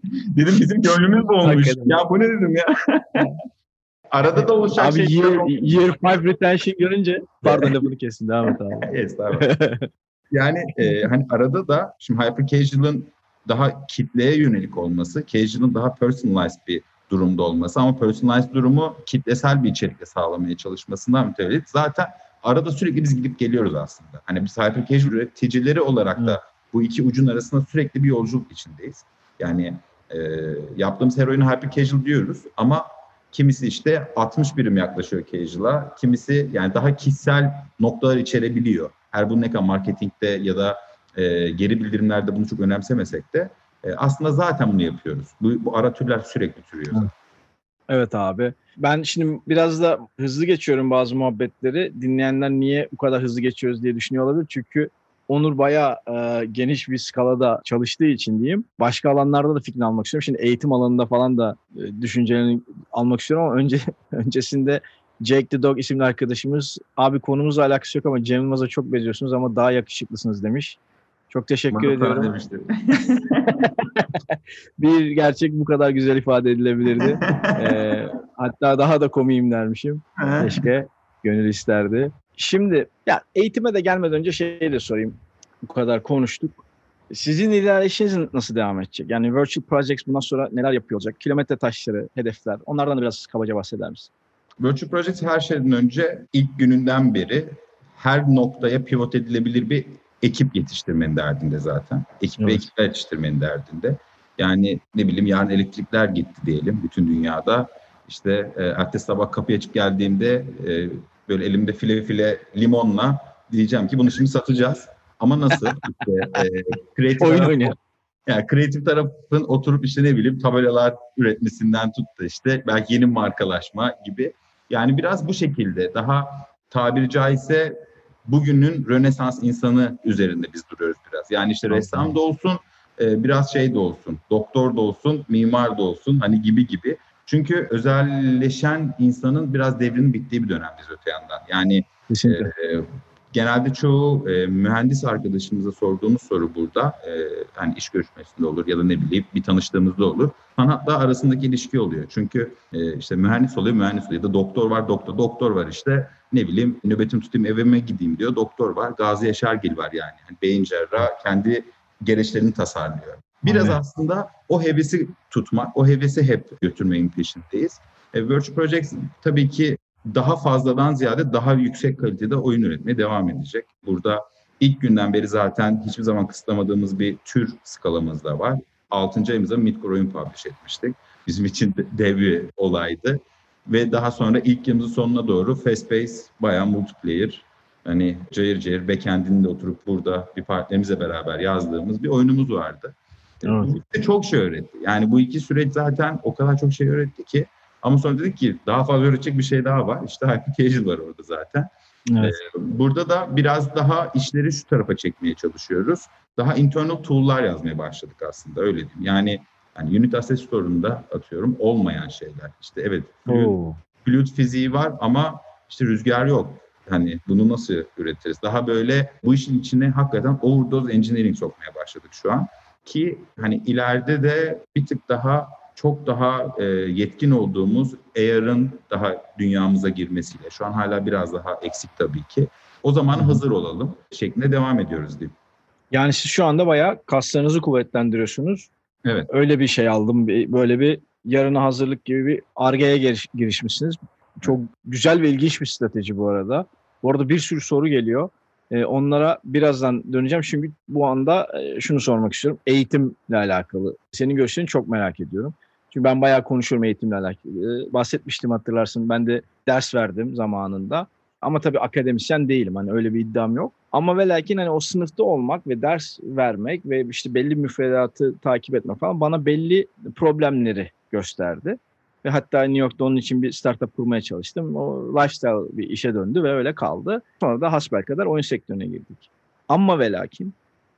dedim bizim gönlümüz olmuş. Ya bu ne dedim ya. Arada da oluşan Abi şey. year, year 5 retention görünce pardon lafını kestim devam et abi. Estağfurullah. Yani e, hani arada da şimdi hyper casual'ın daha kitleye yönelik olması, casual'ın daha personalized bir durumda olması ama personalized durumu kitlesel bir içerikle sağlamaya çalışmasından mütevellit. Zaten arada sürekli biz gidip geliyoruz aslında. Hani biz hyper casual üreticileri olarak da bu iki ucun arasında sürekli bir yolculuk içindeyiz. Yani e, yaptığımız her oyunu hyper casual diyoruz ama kimisi işte 60 birim yaklaşıyor casual'a, kimisi yani daha kişisel noktalar içerebiliyor. Her bu ne kadar marketingde ya da e, geri bildirimlerde bunu çok önemsemesek de e, aslında zaten bunu yapıyoruz. Bu, bu ara türler sürekli türüyor. Evet abi. Ben şimdi biraz da hızlı geçiyorum bazı muhabbetleri. Dinleyenler niye bu kadar hızlı geçiyoruz diye düşünüyor olabilir. Çünkü Onur bayağı e, geniş bir skalada çalıştığı için diyeyim. Başka alanlarda da fikrini almak istiyorum. Şimdi eğitim alanında falan da e, düşüncelerini almak istiyorum ama önce öncesinde Jake the Dog isimli arkadaşımız abi konumuzla alakası yok ama Cem Yılmaz'a çok benziyorsunuz ama daha yakışıklısınız demiş. Çok teşekkür Bana ediyorum. demiştir. Bir gerçek bu kadar güzel ifade edilebilirdi. Ee, hatta daha da komiyim dermişim. Keşke gönül isterdi. Şimdi ya eğitime de gelmeden önce şey de sorayım. Bu kadar konuştuk. Sizin ilerleyişiniz nasıl devam edecek? Yani Virtual Projects bundan sonra neler yapıyor olacak? Kilometre taşları, hedefler. Onlardan da biraz kabaca bahseder misin? Virtual Projects her şeyden önce ilk gününden beri her noktaya pivot edilebilir bir ekip yetiştirmenin derdinde zaten. Ekip ve Evet. ekipler yetiştirmenin derdinde. Yani ne bileyim yarın elektrikler gitti diyelim bütün dünyada. İşte e, ertesi sabah kapıya açıp geldiğimde e, böyle elimde file file limonla diyeceğim ki bunu şimdi satacağız. Ama nasıl? işte, e, creative Oyun oynuyor. yani kreatif tarafın oturup işte ne bileyim tabelalar üretmesinden tut da işte belki yeni markalaşma gibi. Yani biraz bu şekilde daha tabiri caizse bugünün Rönesans insanı üzerinde biz duruyoruz biraz. Yani işte ressam da olsun, e, biraz şey de olsun, doktor da olsun, mimar da olsun hani gibi gibi. Çünkü özelleşen insanın biraz devrinin bittiği bir dönemdeyiz öte yandan. Yani Kesinlikle. ee, genelde çoğu e, mühendis arkadaşımıza sorduğumuz soru burada e, hani iş görüşmesinde olur ya da ne bileyim bir tanıştığımızda olur. Sanatla arasındaki ilişki oluyor. Çünkü e, işte mühendis oluyor, mühendis oluyor ya da doktor var, doktor, doktor var işte ne bileyim nöbetim tutayım evime gideyim diyor. Doktor var, Gazi Yaşargil var yani. yani beyin cerrahı kendi gereçlerini tasarlıyor. Biraz evet. aslında o hevesi tutmak, o hevesi hep götürmeyin peşindeyiz. E, Virtual Projects tabii ki daha fazladan ziyade daha yüksek kalitede oyun üretmeye devam edecek. Burada ilk günden beri zaten hiçbir zaman kısıtlamadığımız bir tür skalamız da var. 6. ayımızda Midcore oyun publish etmiştik. Bizim için dev bir olaydı. Ve daha sonra ilk yılımızın sonuna doğru Fast Pace bayağı multiplayer hani cayır cayır backend'inde oturup burada bir partnerimizle beraber yazdığımız bir oyunumuz vardı. Evet. Çok şey öğretti. Yani bu iki süreç zaten o kadar çok şey öğretti ki ama sonra dedik ki daha fazla öğretecek bir şey daha var. İşte Hyper Casual var orada zaten. Evet. Ee, burada da biraz daha işleri şu tarafa çekmeye çalışıyoruz. Daha internal tool'lar yazmaya başladık aslında öyle diyeyim. Yani yani unit access store'unda atıyorum olmayan şeyler. İşte evet fluid, fluid fiziği var ama işte rüzgar yok. Hani bunu nasıl üretiriz? Daha böyle bu işin içine hakikaten overdose engineering sokmaya başladık şu an. Ki hani ileride de bir tık daha çok daha e, yetkin olduğumuz AR'ın daha dünyamıza girmesiyle şu an hala biraz daha eksik tabii ki. O zaman hazır olalım şeklinde devam ediyoruz diyeyim. Yani siz şu anda bayağı kaslarınızı kuvvetlendiriyorsunuz. Evet. Öyle bir şey aldım. Böyle bir yarına hazırlık gibi bir argeye giriş, girişmişsiniz. Çok güzel ve ilginç bir strateji bu arada. Bu arada bir sürü soru geliyor. Ee, onlara birazdan döneceğim. Şimdi bu anda e, şunu sormak istiyorum. Eğitimle alakalı. Senin görüşlerini çok merak ediyorum. Çünkü ben bayağı konuşuyorum eğitimle alakalı. Bahsetmiştim hatırlarsın. Ben de ders verdim zamanında. Ama tabii akademisyen değilim. Hani öyle bir iddiam yok. Ama ve lakin hani o sınıfta olmak ve ders vermek ve işte belli müfredatı takip etmek falan bana belli problemleri gösterdi. Ve hatta New York'ta onun için bir startup kurmaya çalıştım. O lifestyle bir işe döndü ve öyle kaldı. Sonra da hasbel kadar oyun sektörüne girdik. Ama ve lakin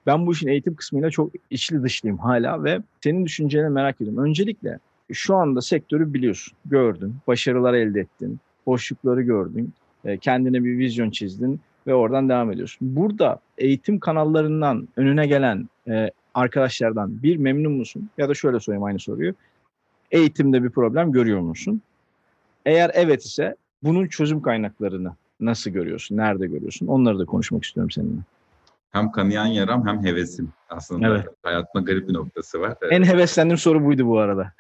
ben bu işin eğitim kısmıyla çok içli dışlıyım hala ve senin düşüncelerini merak ediyorum. Öncelikle şu anda sektörü biliyorsun, gördün, başarılar elde ettin, boşlukları gördün, e, kendine bir vizyon çizdin ve oradan devam ediyorsun. Burada eğitim kanallarından önüne gelen e, arkadaşlardan bir memnun musun? Ya da şöyle sorayım aynı soruyu. Eğitimde bir problem görüyor musun? Eğer evet ise bunun çözüm kaynaklarını nasıl görüyorsun? Nerede görüyorsun? Onları da konuşmak istiyorum seninle hem kanayan yaram hem hevesim. Aslında evet. hayatımda garip bir noktası var. En heveslendiğim soru buydu bu arada.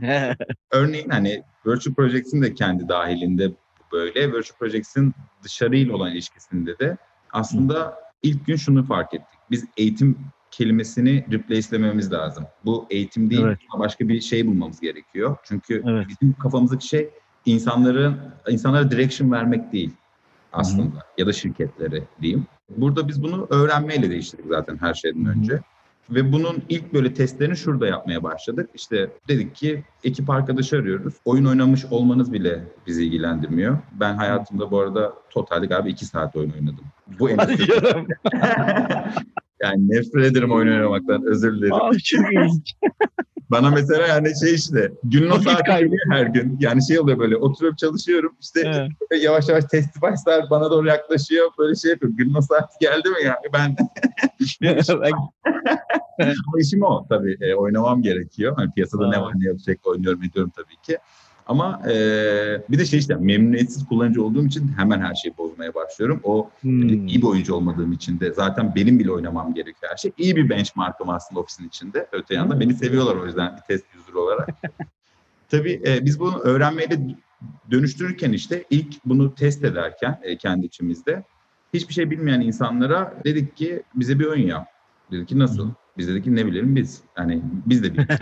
Örneğin hani Virtual Projects'in de kendi dahilinde böyle. Virtual Projects'in dışarıyla olan ilişkisinde de aslında ilk gün şunu fark ettik. Biz eğitim kelimesini replace'lememiz lazım. Bu eğitim değil, evet. başka bir şey bulmamız gerekiyor. Çünkü evet. bizim kafamızdaki şey insanların insanlara direction vermek değil aslında Hı-hı. ya da şirketlere diyeyim. Burada biz bunu öğrenmeyle değiştirdik zaten her şeyden önce. Ve bunun ilk böyle testlerini şurada yapmaya başladık. İşte dedik ki ekip arkadaşı arıyoruz. Oyun oynamış olmanız bile bizi ilgilendirmiyor. Ben hayatımda bu arada totalde galiba iki saat oyun oynadım. Bu en Yani nefret ederim oyun oynamaktan özür dilerim. Çok bana mesela yani şey işte gün not saati her gün. Yani şey oluyor böyle oturup çalışıyorum işte evet. yavaş yavaş test device'lar bana doğru yaklaşıyor. Böyle şey yapıyorum. Gün not saati geldi mi yani ben Ama işim o tabii. E, oynamam gerekiyor. Hani piyasada ne var ne yok sürekli oynuyorum ediyorum tabii ki. Ama e, bir de şey işte memnuniyetsiz kullanıcı olduğum için hemen her şeyi bozmaya başlıyorum. O hmm. iyi bir oyuncu olmadığım için de zaten benim bile oynamam gerekiyor her şey. İyi bir benchmarkım aslında ofisin içinde. Öte yandan hmm. beni seviyorlar o yüzden bir test user olarak. Tabii e, biz bunu öğrenmeyle dönüştürürken işte ilk bunu test ederken e, kendi içimizde hiçbir şey bilmeyen insanlara dedik ki bize bir oyun yap. Dedik ki nasıl? Biz dedik ki ne bilelim biz. Yani biz de bilmiyoruz.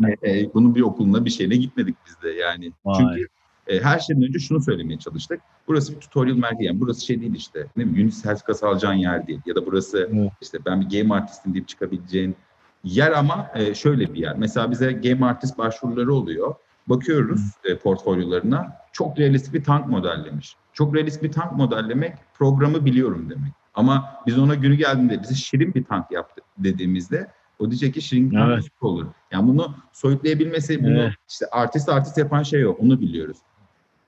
yani, e, bunun bir okuluna bir şeyine gitmedik biz de yani. Vay. Çünkü e, her şeyden önce şunu söylemeye çalıştık. Burası bir tutorial merkezi yani burası şey değil işte. Ne bileyim Unity sertifikası alacağın yer değil. Ya da burası evet. işte ben bir game artistim deyip çıkabileceğin yer ama e, şöyle bir yer. Mesela bize game artist başvuruları oluyor. Bakıyoruz e, portfolyolarına. Çok realistik bir tank modellemiş. Çok realistik bir tank modellemek programı biliyorum demek. Ama biz ona günü geldiğinde bize şirin bir tank yaptı dediğimizde o diyecek ki şirin tank evet. olur. Yani bunu soyutlayabilmesi, bunu evet. işte artist artist yapan şey o. Onu biliyoruz.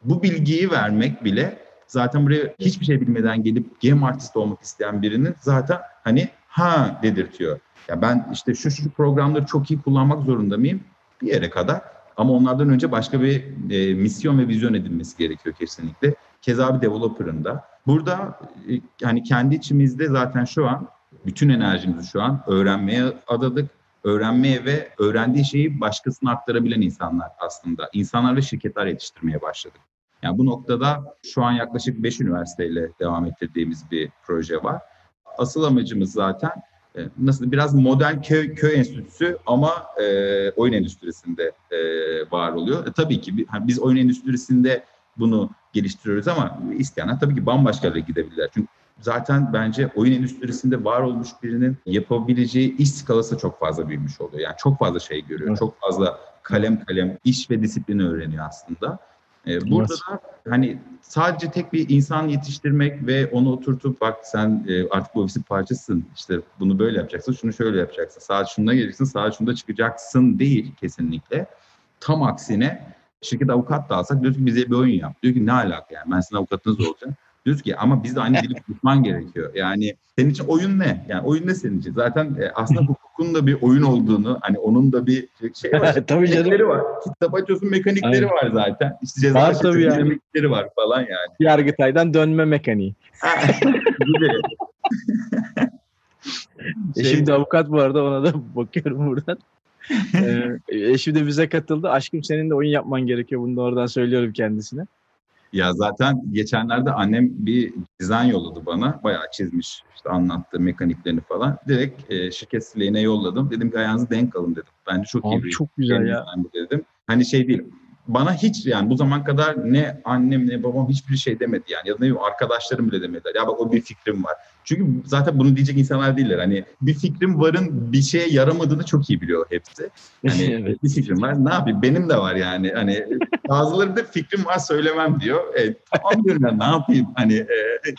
Bu bilgiyi vermek bile zaten buraya hiçbir şey bilmeden gelip game artist olmak isteyen birinin zaten hani ha dedirtiyor. Ya ben işte şu şu programları çok iyi kullanmak zorunda mıyım? Bir yere kadar. Ama onlardan önce başka bir e, misyon ve vizyon edilmesi gerekiyor kesinlikle. Keza bir developer'ın da. Burada e, yani kendi içimizde zaten şu an bütün enerjimizi şu an öğrenmeye adadık. Öğrenmeye ve öğrendiği şeyi başkasına aktarabilen insanlar aslında. İnsanlar ve şirketler yetiştirmeye başladık. Yani bu noktada şu an yaklaşık 5 üniversiteyle devam ettirdiğimiz bir proje var. Asıl amacımız zaten e, nasıl biraz modern köy, köy enstitüsü ama e, oyun endüstrisinde e, var oluyor. E, tabii ki biz oyun endüstrisinde bunu geliştiriyoruz ama isteyenler tabii ki bambaşka yere gidebilirler. Çünkü zaten bence oyun endüstrisinde var olmuş birinin yapabileceği iş skalası çok fazla büyümüş oluyor. Yani çok fazla şey görüyor. Evet. Çok fazla kalem kalem iş ve disiplini öğreniyor aslında. Ee, burada da hani sadece tek bir insan yetiştirmek ve onu oturtup bak sen e, artık bu ofisin parçasısın işte bunu böyle yapacaksın şunu şöyle yapacaksın saat şunda geleceksin saat şunda çıkacaksın değil kesinlikle. Tam aksine şirket avukat da alsak diyor ki bize bir oyun yap. Diyor ki ne alaka yani ben sizin avukatınız olacağım. Diyoruz ki ama biz de aynı dili konuşman gerekiyor. Yani senin için oyun ne? Yani oyun ne senin için? Zaten e, aslında hukukun da bir oyun olduğunu, hani onun da bir şey var. tabii canım. var. Kitap açıyorsun mekanikleri Aynen. var zaten. İşte ceza var tabii yani. mekanikleri var falan yani. Yargıtay'dan dönme mekaniği. Şey, Eşim de avukat bu arada ona da bakıyorum buradan. ee, eşim de bize katıldı. Aşkım senin de oyun yapman gerekiyor. Bunu da oradan söylüyorum kendisine. Ya zaten geçenlerde annem bir dizayn yolladı bana. Bayağı çizmiş işte anlattı mekaniklerini falan. Direkt e, şirket sileyine yolladım. Dedim ki ayağınızı denk alın dedim. Bence çok Abi iyi bir çok güzel ya. dedim. Hani şey değil bana hiç yani bu zaman kadar ne annem ne babam hiçbir şey demedi yani ya da ne bileyim arkadaşlarım bile demediler. Ya bak o bir fikrim var. Çünkü zaten bunu diyecek insanlar değiller. Hani bir fikrim varın bir şeye yaramadığını çok iyi biliyor hepsi. Hani evet. bir fikrim var. Ne yapayım? Benim de var yani. Hani bazıları da fikrim var söylemem diyor. E, tamam diyorum ben ne yapayım? Hani e,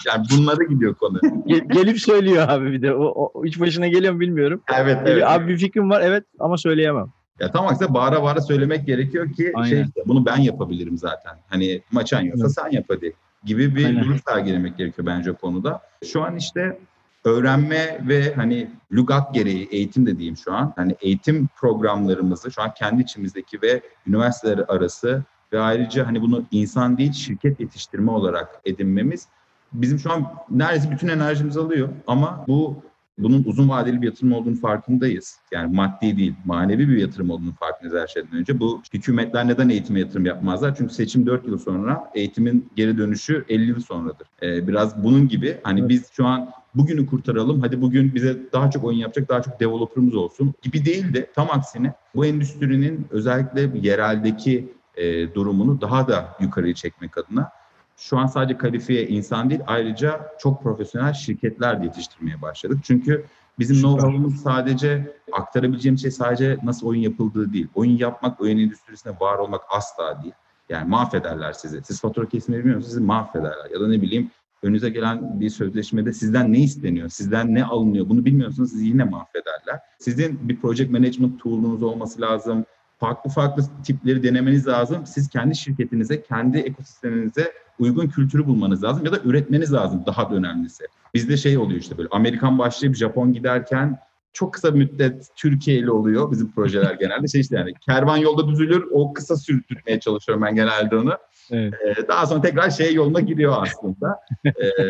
yani bunlara gidiyor konu. Gel, gelip söylüyor abi bir de. O, o hiç başına geliyor mu bilmiyorum. Evet, evet. Abi bir fikrim var evet ama söyleyemem. Ya tam aksine bağıra bağıra söylemek gerekiyor ki Aynen. şey işte, bunu ben yapabilirim zaten. Hani maçan yoksa sen yap hadi gibi bir Aynen. duruş sergilemek gerekiyor bence o konuda. Şu an işte öğrenme ve hani lügat gereği eğitim dediğim şu an. Hani eğitim programlarımızı şu an kendi içimizdeki ve üniversiteler arası ve ayrıca hani bunu insan değil şirket yetiştirme olarak edinmemiz bizim şu an neredeyse bütün enerjimizi alıyor. Ama bu bunun uzun vadeli bir yatırım olduğunu farkındayız. Yani maddi değil, manevi bir yatırım olduğunu farkındayız her şeyden önce. Bu hükümetler neden eğitime yatırım yapmazlar? Çünkü seçim 4 yıl sonra, eğitimin geri dönüşü 50 yıl sonradır. Ee, biraz bunun gibi hani evet. biz şu an bugünü kurtaralım, hadi bugün bize daha çok oyun yapacak, daha çok developer'ımız olsun gibi değil de tam aksine bu endüstrinin özellikle yereldeki e, durumunu daha da yukarıya çekmek adına şu an sadece kalifiye insan değil ayrıca çok profesyonel şirketler de yetiştirmeye başladık. Çünkü bizim know-how'umuz sadece aktarabileceğim şey sadece nasıl oyun yapıldığı değil. Oyun yapmak, oyun endüstrisinde var olmak asla değil. Yani mahvederler sizi. Siz fatura kesmeyi bilmiyorsunuz, sizi mahvederler. Ya da ne bileyim önünüze gelen bir sözleşmede sizden ne isteniyor, sizden ne alınıyor bunu bilmiyorsunuz sizi yine mahvederler. Sizin bir project management tool'unuz olması lazım. Farklı farklı tipleri denemeniz lazım. Siz kendi şirketinize, kendi ekosisteminize uygun kültürü bulmanız lazım ya da üretmeniz lazım daha da önemlisi. Bizde şey oluyor işte böyle Amerikan başlayıp Japon giderken çok kısa müddet Türkiye ile oluyor bizim projeler genelde. Şey işte yani kervan yolda düzülür o kısa sürtürmeye çalışıyorum ben genelde onu. Evet. Ee, daha sonra tekrar şey yoluna giriyor aslında. ee,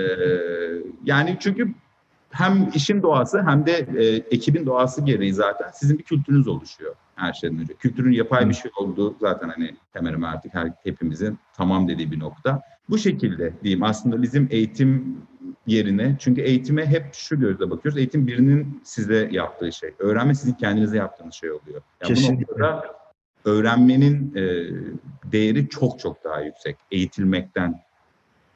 yani çünkü hem işin doğası hem de e, ekibin doğası gereği zaten sizin bir kültürünüz oluşuyor her şeyden önce. Kültürün yapay bir şey olduğu zaten hani hemen hemen artık her, hepimizin tamam dediği bir nokta. Bu şekilde diyeyim aslında bizim eğitim yerine çünkü eğitime hep şu gözle bakıyoruz. Eğitim birinin size yaptığı şey. Öğrenme sizin kendinize yaptığınız şey oluyor. Yani Kesinlikle. Bu noktada öğrenmenin e, değeri çok çok daha yüksek eğitilmekten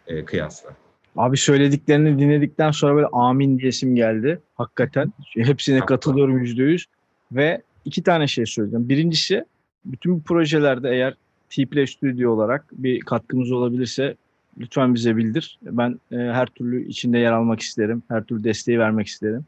e, kıyasla. Abi söylediklerini dinledikten sonra böyle amin diyesim geldi. Hakikaten. Hepsine katılıyorum yüzde yüz. Ve iki tane şey söyleyeceğim. Birincisi bütün bu projelerde eğer T-Play Studio olarak bir katkımız olabilirse lütfen bize bildir. Ben e, her türlü içinde yer almak isterim. Her türlü desteği vermek isterim.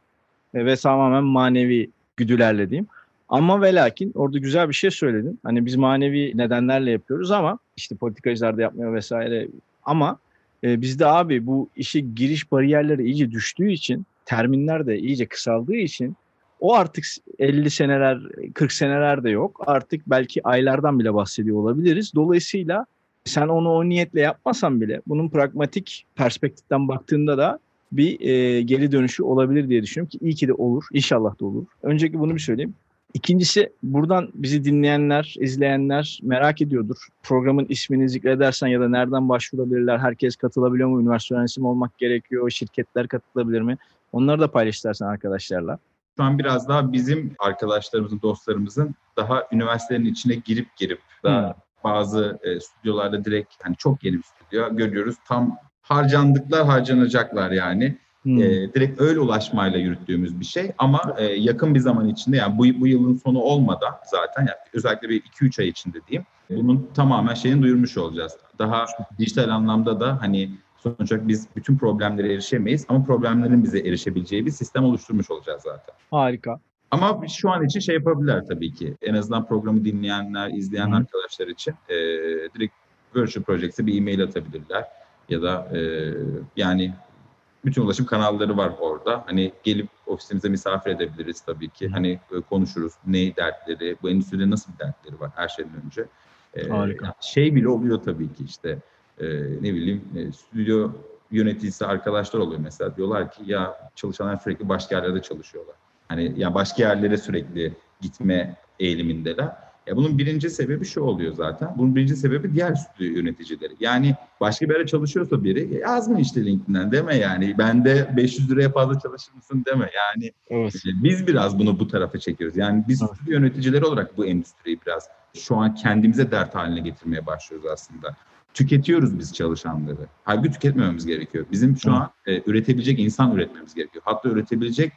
E, ve tamamen manevi güdülerle diyeyim. Ama ve lakin orada güzel bir şey söyledin. Hani biz manevi nedenlerle yapıyoruz ama işte politikacılar da yapmıyor vesaire. Ama E, bizde abi bu işe giriş bariyerleri iyice düştüğü için, terminler de iyice kısaldığı için o artık 50 seneler, 40 seneler de yok. Artık belki aylardan bile bahsediyor olabiliriz. Dolayısıyla sen onu o niyetle yapmasan bile bunun pragmatik perspektiften baktığında da bir e, geri dönüşü olabilir diye düşünüyorum ki iyi ki de olur. İnşallah da olur. Önceki bunu bir söyleyeyim. İkincisi buradan bizi dinleyenler, izleyenler merak ediyordur. Programın ismini zikredersen ya da nereden başvurabilirler? Herkes katılabiliyor mu? Üniversite öğrencisi mi olmak gerekiyor? Şirketler katılabilir mi? Onları da paylaş istersen arkadaşlarla. Şu an biraz daha bizim arkadaşlarımızın, dostlarımızın daha üniversitenin içine girip girip daha hmm. bazı e, stüdyolarda direkt hani çok yeni bir stüdyo görüyoruz. Tam harcandıklar, harcanacaklar yani. Hmm. E, direkt öyle ulaşmayla yürüttüğümüz bir şey ama e, yakın bir zaman içinde yani bu, bu yılın sonu olmadan zaten yani özellikle bir 2-3 ay içinde diyeyim bunun tamamen şeyini duyurmuş olacağız. Daha dijital anlamda da hani sonuç olarak biz bütün problemlere erişemeyiz ama problemlerin bize erişebileceği bir sistem oluşturmuş olacağız zaten. Harika. Ama şu an için şey yapabilirler tabii ki. En azından programı dinleyenler, izleyen Hı. arkadaşlar için e, direkt Virtual Projects'e bir e-mail atabilirler. Ya da e, yani bütün ulaşım kanalları var orada. Hani gelip ofisimize misafir edebiliriz tabii ki. Hani e, konuşuruz ne dertleri, bu endüstride nasıl bir dertleri var her şeyden önce. E, Harika. Şey bile oluyor tabii ki işte e, ne bileyim e, stüdyo yöneticisi arkadaşlar oluyor mesela. Diyorlar ki ya çalışanlar sürekli başka yerlerde çalışıyorlar. Hani ya başka yerlere sürekli gitme eğilimindeler. Ya bunun birinci sebebi şu oluyor zaten. Bunun birinci sebebi diğer stüdyo yöneticileri. Yani başka bir yere çalışıyorsa biri yazma işte LinkedIn'den deme yani. Bende 500 liraya fazla çalışır mısın deme. Yani evet. biz biraz bunu bu tarafa çekiyoruz. Yani biz evet. stüdyo yöneticileri olarak bu endüstriyi biraz şu an kendimize dert haline getirmeye başlıyoruz aslında. Tüketiyoruz biz çalışanları. Halbuki tüketmememiz gerekiyor. Bizim şu evet. an e, üretebilecek insan üretmemiz gerekiyor. Hatta üretebilecek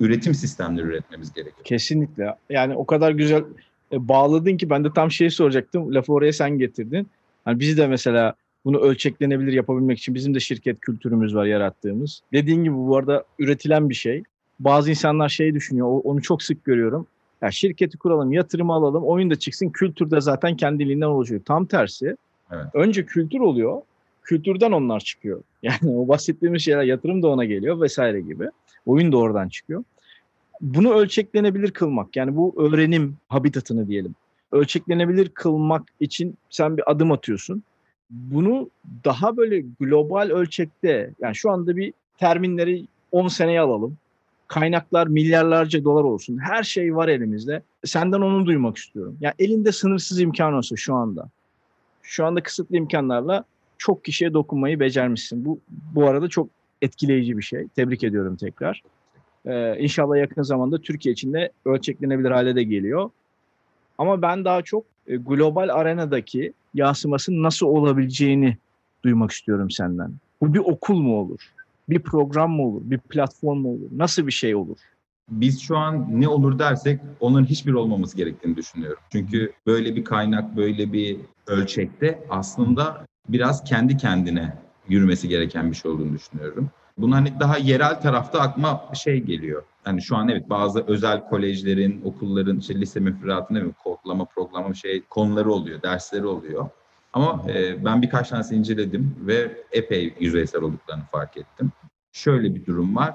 üretim sistemleri üretmemiz gerekiyor. Kesinlikle. Yani o kadar güzel e, bağladın ki ben de tam şeyi soracaktım. Lafı oraya sen getirdin. Hani biz de mesela bunu ölçeklenebilir yapabilmek için bizim de şirket kültürümüz var yarattığımız. Dediğin gibi bu arada üretilen bir şey. Bazı insanlar şey düşünüyor, onu çok sık görüyorum. Ya şirketi kuralım, yatırımı alalım, oyun da çıksın, kültür de zaten kendiliğinden oluşuyor. Tam tersi. Evet. Önce kültür oluyor, kültürden onlar çıkıyor. Yani o bahsettiğimiz şeyler, yatırım da ona geliyor vesaire gibi. Oyun da oradan çıkıyor bunu ölçeklenebilir kılmak yani bu öğrenim habitatını diyelim. Ölçeklenebilir kılmak için sen bir adım atıyorsun. Bunu daha böyle global ölçekte yani şu anda bir terminleri 10 seneye alalım. Kaynaklar milyarlarca dolar olsun. Her şey var elimizde. Senden onu duymak istiyorum. Yani elinde sınırsız imkan olsa şu anda. Şu anda kısıtlı imkanlarla çok kişiye dokunmayı becermişsin. Bu bu arada çok etkileyici bir şey. Tebrik ediyorum tekrar. Ee, inşallah yakın zamanda Türkiye için de ölçeklenebilir hale de geliyor. Ama ben daha çok e, global arenadaki yansımasının nasıl olabileceğini duymak istiyorum senden. Bu bir okul mu olur? Bir program mı olur? Bir platform mu olur? Nasıl bir şey olur? Biz şu an ne olur dersek onların hiçbir olmaması gerektiğini düşünüyorum. Çünkü böyle bir kaynak, böyle bir ölçekte aslında biraz kendi kendine yürümesi gereken bir şey olduğunu düşünüyorum. Bunun hani daha yerel tarafta akma şey geliyor. Hani şu an evet bazı özel kolejlerin, okulların işte lise müfredatında bir kodlama, programlama şey konuları oluyor, dersleri oluyor. Ama e, ben birkaç tanesi inceledim ve epey yüzeysel olduklarını fark ettim. Şöyle bir durum var.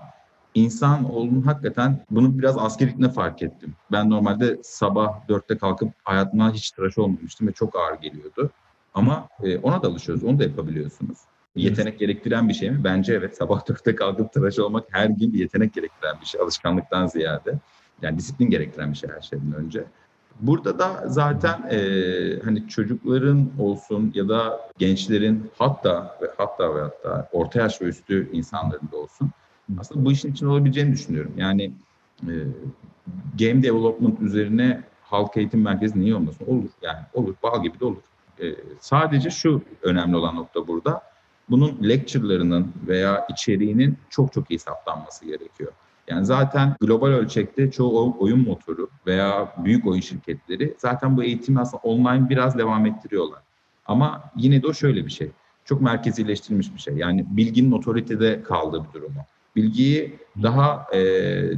İnsan olduğunu hakikaten bunu biraz askerlikle fark ettim. Ben normalde sabah dörtte kalkıp hayatımdan hiç tıraş olmamıştım ve çok ağır geliyordu. Ama e, ona da alışıyoruz, onu da yapabiliyorsunuz yetenek gerektiren bir şey mi? Bence evet. Sabah dörtte kalkıp tıraş olmak her gün bir yetenek gerektiren bir şey. Alışkanlıktan ziyade. Yani disiplin gerektiren bir şey her şeyden önce. Burada da zaten e, hani çocukların olsun ya da gençlerin hatta ve hatta ve hatta orta yaş ve üstü insanların da olsun aslında bu işin için olabileceğini düşünüyorum. Yani e, game development üzerine halk eğitim merkezi niye olmasın? Olur yani olur. Bal gibi de olur. E, sadece şu önemli olan nokta burada bunun lecture'larının veya içeriğinin çok çok iyi saptanması gerekiyor. Yani zaten global ölçekte çoğu oyun motoru veya büyük oyun şirketleri zaten bu eğitimi aslında online biraz devam ettiriyorlar. Ama yine de o şöyle bir şey. Çok merkezileştirilmiş bir şey. Yani bilginin otoritede kaldığı bir durumu. Bilgiyi daha e,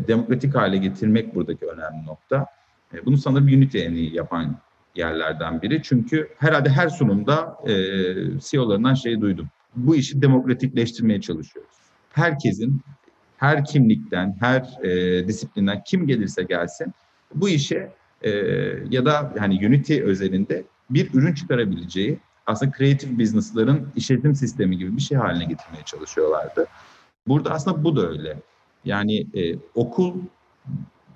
demokratik hale getirmek buradaki önemli nokta. E, bunu sanırım Unity en iyi yapan yerlerden biri. Çünkü herhalde her sunumda e, CEO'larından şey duydum bu işi demokratikleştirmeye çalışıyoruz. Herkesin, her kimlikten, her e, disiplinden kim gelirse gelsin bu işe e, ya da yani Unity özelinde bir ürün çıkarabileceği aslında creative business'ların işletim sistemi gibi bir şey haline getirmeye çalışıyorlardı. Burada aslında bu da öyle. Yani e, okul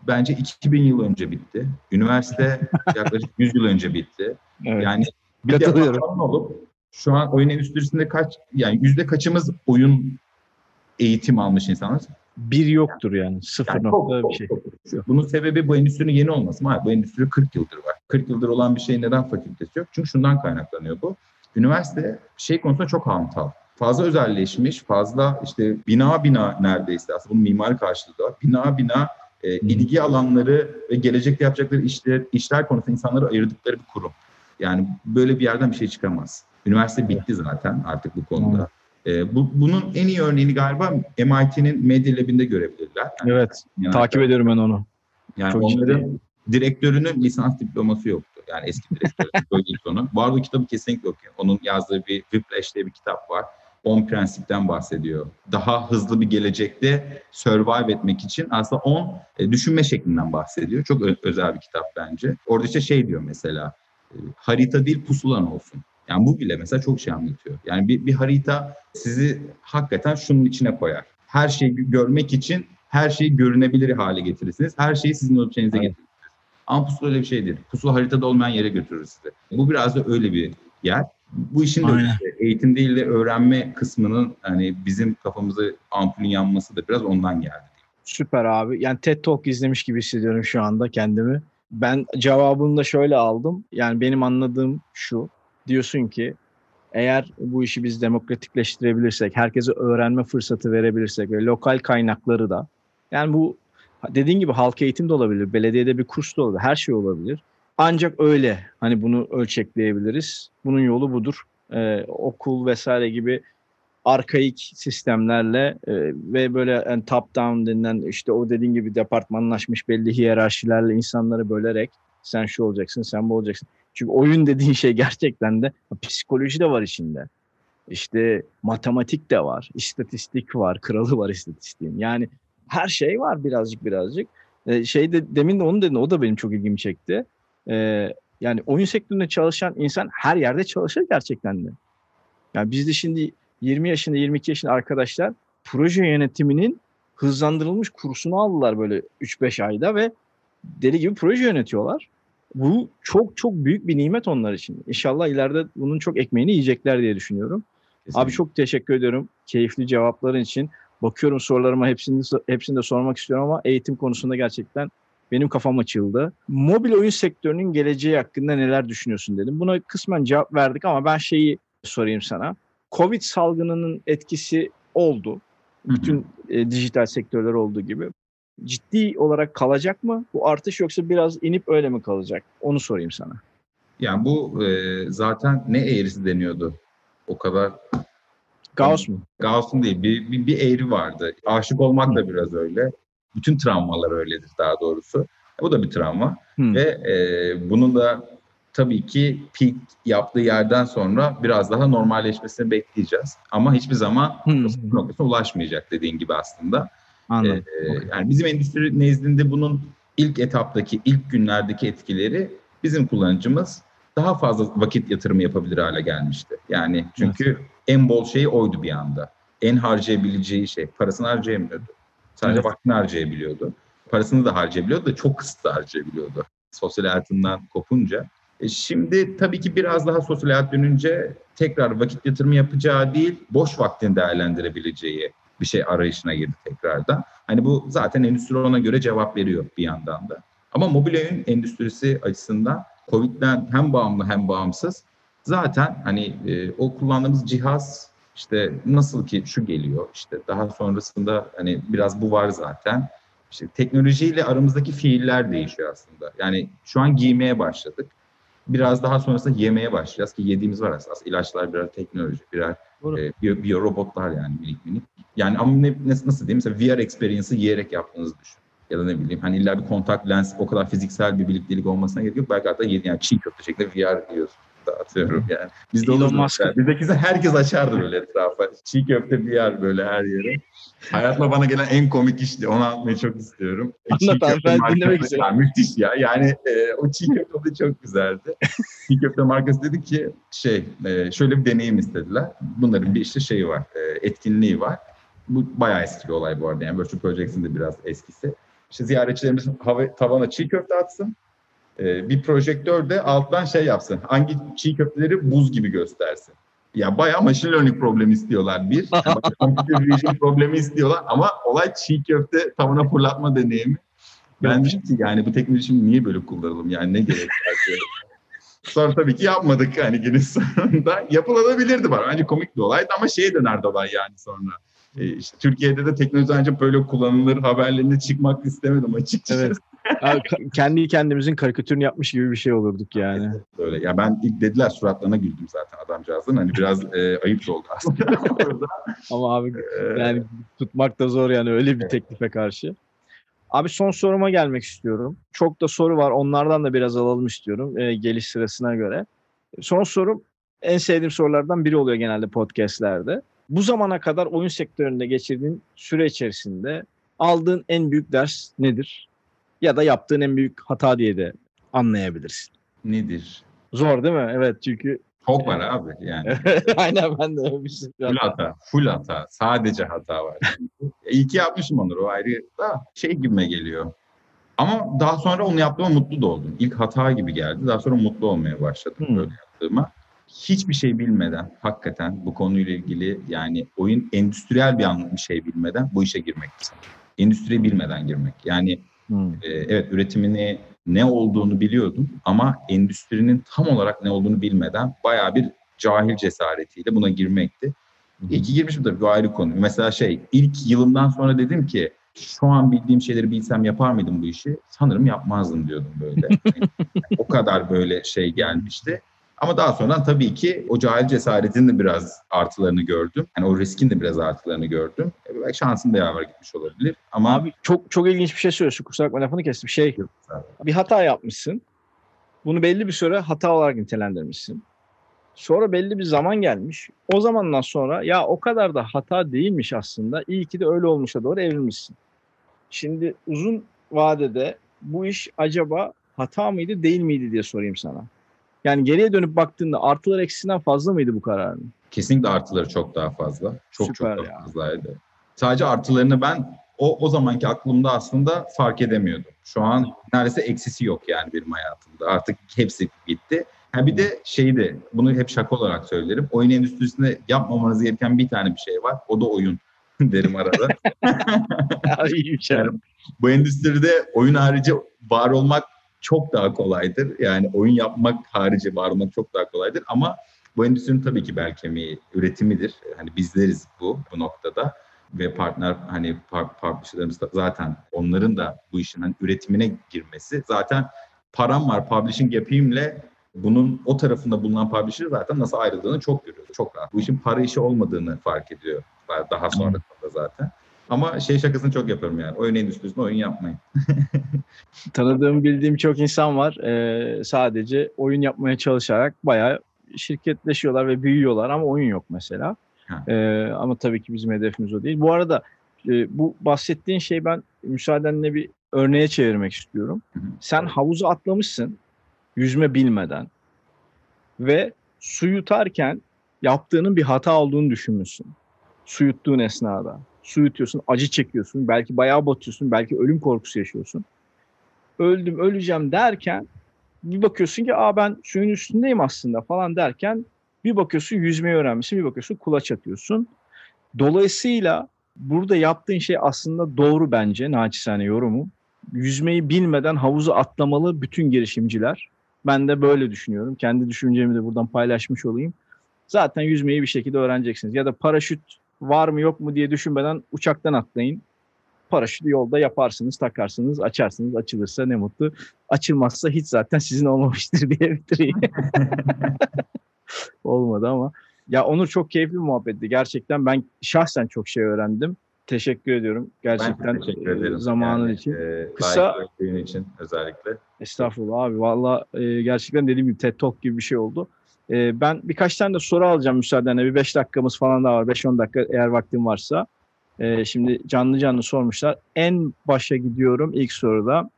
bence 2000 yıl önce bitti. Üniversite yaklaşık 100 yıl önce bitti. Evet. Yani bir departman olup şu an oyun endüstrisinde kaç yani yüzde kaçımız oyun eğitim almış insanlar? Bir yoktur yani. Sıfır yani nokta bir şey. Çok, Bunun sebebi bu endüstrinin yeni olması? Hayır, bu endüstri 40 yıldır var. 40 yıldır olan bir şey neden fakültesi yok? Çünkü şundan kaynaklanıyor bu. Üniversite şey konusunda çok hantal. Fazla özelleşmiş, fazla işte bina bina neredeyse aslında bunun mimari karşılığı da var. Bina bina e, ilgi alanları ve gelecekte yapacakları işler, işler konusunda insanları ayırdıkları bir kurum. Yani böyle bir yerden bir şey çıkamaz. Üniversite bitti zaten artık bu konuda. E, bu, bunun en iyi örneğini galiba MIT'nin Media Lab'inde görebilirler. Yani, evet, yani, takip ediyorum ben onu. Yani Çok onların ciddi. direktörünün lisans diploması yoktu. Yani eski direktörün sonu. Bu arada kitabı kesinlikle okuyun. Onun yazdığı bir Whiplash diye bir kitap var. 10 prensipten bahsediyor. Daha hızlı bir gelecekte survive etmek için aslında 10 e, düşünme şeklinden bahsediyor. Çok özel bir kitap bence. Orada işte şey diyor mesela e, harita değil pusulan olsun. Yani bu bile mesela çok şey anlatıyor. Yani bir, bir harita sizi hakikaten şunun içine koyar. Her şeyi görmek için her şeyi görünebilir hale getirirsiniz. Her şeyi sizin ölçenize evet. getirirsiniz. Ama pusula öyle bir şey değil. Pusula haritada olmayan yere götürür sizi. Bu biraz da öyle bir yer. Bu işin de eğitim değil de öğrenme kısmının hani bizim kafamızı ampulün yanması da biraz ondan geldi. Süper abi. Yani TED Talk izlemiş gibi hissediyorum şu anda kendimi. Ben cevabını da şöyle aldım. Yani benim anladığım şu. Diyorsun ki eğer bu işi biz demokratikleştirebilirsek, herkese öğrenme fırsatı verebilirsek ve lokal kaynakları da yani bu dediğin gibi halk eğitim de olabilir, belediyede bir kurs da olabilir, her şey olabilir. Ancak öyle hani bunu ölçekleyebiliriz. Bunun yolu budur. Ee, okul vesaire gibi arkaik sistemlerle e, ve böyle yani top down denilen işte o dediğin gibi departmanlaşmış belli hiyerarşilerle insanları bölerek sen şu olacaksın, sen bu olacaksın. Çünkü oyun dediğin şey gerçekten de psikoloji de var içinde. İşte matematik de var, istatistik var, kralı var istatistiğin. Yani her şey var birazcık birazcık. Ee, şey de demin de onu dedin, o da benim çok ilgimi çekti. Ee, yani oyun sektöründe çalışan insan her yerde çalışır gerçekten de. Yani bizde şimdi 20 yaşında 22 yaşında arkadaşlar proje yönetiminin hızlandırılmış kursunu aldılar böyle 3-5 ayda ve deli gibi proje yönetiyorlar. Bu çok çok büyük bir nimet onlar için. İnşallah ileride bunun çok ekmeğini yiyecekler diye düşünüyorum. Kesinlikle. Abi çok teşekkür ediyorum keyifli cevapların için. Bakıyorum sorularıma hepsini hepsini de sormak istiyorum ama eğitim konusunda gerçekten benim kafam açıldı. Mobil oyun sektörünün geleceği hakkında neler düşünüyorsun dedim. Buna kısmen cevap verdik ama ben şeyi sorayım sana. Covid salgınının etkisi oldu. Bütün e, dijital sektörler olduğu gibi. Ciddi olarak kalacak mı bu artış yoksa biraz inip öyle mi kalacak? Onu sorayım sana. Yani bu e, zaten ne eğrisi deniyordu? O kadar Gauss mu? Gauss'un değil. Bir, bir, bir eğri vardı. Aşık olmak da biraz öyle. Bütün travmalar öyledir daha doğrusu. Bu da bir travma. Hmm. Ve e, bunun da tabii ki peak yaptığı yerden sonra biraz daha normalleşmesini bekleyeceğiz. Ama hiçbir zaman hmm. noktasına ulaşmayacak dediğin gibi aslında. Anladım. Okay. Yani bizim endüstri nezdinde bunun ilk etaptaki, ilk günlerdeki etkileri bizim kullanıcımız daha fazla vakit yatırımı yapabilir hale gelmişti. Yani çünkü evet. en bol şey oydu bir anda. En harcayabileceği şey. Parasını harcayamıyordu. Sadece evet. vaktini harcayabiliyordu. Parasını da harcayabiliyordu da çok kısıtlı harcayabiliyordu. Sosyal hayatından kopunca. E şimdi tabii ki biraz daha sosyal hayat dönünce tekrar vakit yatırımı yapacağı değil, boş vaktini değerlendirebileceği bir şey arayışına girdi tekrardan. Hani bu zaten endüstri ona göre cevap veriyor bir yandan da. Ama mobil oyun endüstrisi açısından Covid'den hem bağımlı hem bağımsız zaten hani e, o kullandığımız cihaz işte nasıl ki şu geliyor işte daha sonrasında hani biraz bu var zaten. İşte teknolojiyle aramızdaki fiiller değişiyor aslında. Yani şu an giymeye başladık. Biraz daha sonrasında yemeye başlayacağız ki yediğimiz var aslında. İlaçlar birer teknoloji, birer e, biyo, biyo robotlar yani minik minik. Yani ama ne, nasıl diyeyim mesela VR experience'ı yiyerek yaptığınızı düşün. Ya da ne bileyim hani illa bir kontak lens o kadar fiziksel bir birliktelik olmasına gerek yok. Belki hatta yani çiğ köfte şeklinde VR diyorsun. dağıtıyorum yani. Bizde Elon olur mu? Musk. Yani herkes açardı böyle etrafa. Çiğ köfte bir yer böyle her yere. Hayatımda bana gelen en komik işti. Onu anlatmayı çok istiyorum. Anlat Çiğ abi, ben dinlemek istiyorum. Müthiş ya. Yani e, o çiğ köfte de çok güzeldi. çiğ köfte markası dedi ki şey e, şöyle bir deneyim istediler. Bunların bir işte şeyi var. e, etkinliği var. Bu bayağı eski bir olay bu arada. Yani Virtual Projects'in de biraz eskisi. İşte ziyaretçilerimiz hava, tavana çiğ köfte atsın. E, bir projektör de alttan şey yapsın. Hangi çiğ köfteleri buz gibi göstersin. Ya bayağı machine learning problemi istiyorlar bir. Computer vision problemi istiyorlar ama olay çiğ köfte tavana fırlatma deneyimi. Ben dedim ki yani bu teknoloji şimdi niye böyle kullanalım yani ne gerek var. Sonra tabii ki yapmadık hani günün sonunda. Yapılabilirdi var. Bence komik bir olaydı ama şeye dönerdi olay yani sonra. E, işte Türkiye'de de teknoloji ancak böyle kullanılır haberlerine çıkmak istemedim açıkçası. Evet. Abi, kendi kendimizin karikatürünü yapmış gibi bir şey olurduk yani. Böyle. Ya ben ilk dediler suratlarına güldüm zaten adamcağızın. Hani biraz e, ayıp oldu aslında. Ama abi E, yani tutmak da zor yani öyle bir Evet. teklife karşı. Abi son soruma gelmek istiyorum. Çok da soru var. Onlardan da biraz alalım istiyorum e, geliş sırasına göre. Son sorum en sevdiğim sorulardan biri oluyor genelde podcastlerde. Bu zamana kadar oyun sektöründe geçirdiğin süre içerisinde aldığın en büyük ders nedir? Ya da yaptığın en büyük hata diye de anlayabilirsin. nedir? Zor değil mi? Evet çünkü Çok var abi yani. aynen ben de şey. Full hata. Full hata. Sadece hata var. İyi ki yapmışım onları o ayrı da şey gibime geliyor. Ama daha sonra onu yaptığıma mutlu da oldum. İlk hata gibi geldi. Daha sonra mutlu olmaya başladım Hmm. böyle yaptığıma. Hiçbir şey bilmeden hakikaten bu konuyla ilgili yani oyun endüstriyel bir anlamda bir şey bilmeden bu işe girmek. Endüstriyi bilmeden girmek. Yani Hmm. e, evet üretimini ne olduğunu biliyordum ama endüstrinin tam olarak ne olduğunu bilmeden bayağı bir cahil cesaretiyle buna girmekti. İyi ki girmişim tabii bu ayrı konu. Mesela şey ilk yılımdan sonra dedim ki şu an bildiğim şeyleri bilsem yapar mıydım bu işi? Sanırım yapmazdım diyordum böyle. Yani o kadar böyle şey gelmişti. Ama daha sonra tabii ki o cahil cesaretin de biraz artılarını gördüm. Yani o riskin de biraz artılarını gördüm. E, belki şansım beraber gitmiş olabilir. Ama Abi çok çok ilginç bir şey söylüyorsun. Kusura bakma lafını kestim. Şey bir hata yapmışsın. Bunu belli bir süre hata olarak nitelendirmişsin. Sonra belli bir zaman gelmiş. O zamandan sonra ya o kadar da hata değilmiş aslında. İyi ki de öyle olmuşa doğru evrilmişsin. Şimdi uzun vadede bu iş acaba hata mıydı değil miydi diye sorayım sana. Yani geriye dönüp baktığında artılar eksisinden fazla mıydı bu kararın? Kesinlikle artıları çok daha fazla. Çok Süper çok ya. daha fazlaydı. Sadece artılarını ben o, o zamanki aklımda aslında fark edemiyordum. Şu an neredeyse eksisi yok yani benim hayatımda. Artık hepsi gitti. Ha bir de şeydi, bunu hep şaka olarak söylerim. Oyun endüstrisinde yapmamanız gereken bir tane bir şey var. O da oyun derim arada. Ya. Yani bu endüstride oyun harici var olmak çok daha kolaydır. Yani oyun yapmak harici var olmak çok daha kolaydır. Ama bu endüstrinin tabii ki bel kemiği üretimidir. Hani bizleriz bu bu noktada ve partner hani par- publisher'larımız zaten onların da bu işin hani üretimine girmesi zaten param var publishing yapayımla bunun o tarafında bulunan publisher zaten nasıl ayrıldığını çok görüyor. Çok rahat. Bu işin para işi olmadığını fark ediyor daha sonra da zaten. Ama şey şakasını çok yaparım yani. Oyun endüstrisinde oyun yapmayın. Tanıdığım, bildiğim çok insan var. Ee, sadece oyun yapmaya çalışarak bayağı şirketleşiyorlar ve büyüyorlar ama oyun yok mesela. Ha. Ee, ama tabii ki bizim hedefimiz o değil. Bu arada e, bu bahsettiğin şey ben müsaadenle bir örneğe çevirmek istiyorum. Hı hı. Sen havuza atlamışsın yüzme bilmeden ve su yutarken yaptığının bir hata olduğunu düşünmüşsün. Su yuttuğun esnada. Su yutuyorsun, acı çekiyorsun, belki bayağı batıyorsun, belki ölüm korkusu yaşıyorsun. Öldüm, öleceğim derken bir bakıyorsun ki Aa ben suyun üstündeyim aslında falan derken bir bakıyorsun yüzmeyi öğrenmişsin, bir bakıyorsun kulaç atıyorsun. Dolayısıyla burada yaptığın şey aslında doğru bence naçizane yorumum. Yüzmeyi bilmeden havuza atlamalı bütün girişimciler. Ben de böyle düşünüyorum. Kendi düşüncemi de buradan paylaşmış olayım. Zaten yüzmeyi bir şekilde öğreneceksiniz. Ya da paraşüt var mı yok mu diye düşünmeden uçaktan atlayın. Paraşütü yolda yaparsınız, takarsınız, açarsınız. Açılırsa ne mutlu. Açılmazsa hiç zaten sizin olmamıştır diye bitireyim. Olmadı ama. Ya Onur çok keyifli bir muhabbetti. Gerçekten ben şahsen çok şey öğrendim. Teşekkür ediyorum. Gerçekten ben teşekkür ederim. e, zamanın Yani, için. E, Kısa- için özellikle. Estağfurullah abi. Valla e, gerçekten dediğim gibi TED Talk gibi bir şey oldu. E, ben birkaç tane de soru alacağım müsaadenle. Bir 5 dakikamız falan daha var. 5-10 dakika eğer vaktim varsa. E, şimdi canlı canlı sormuşlar. En başa gidiyorum ilk soruda.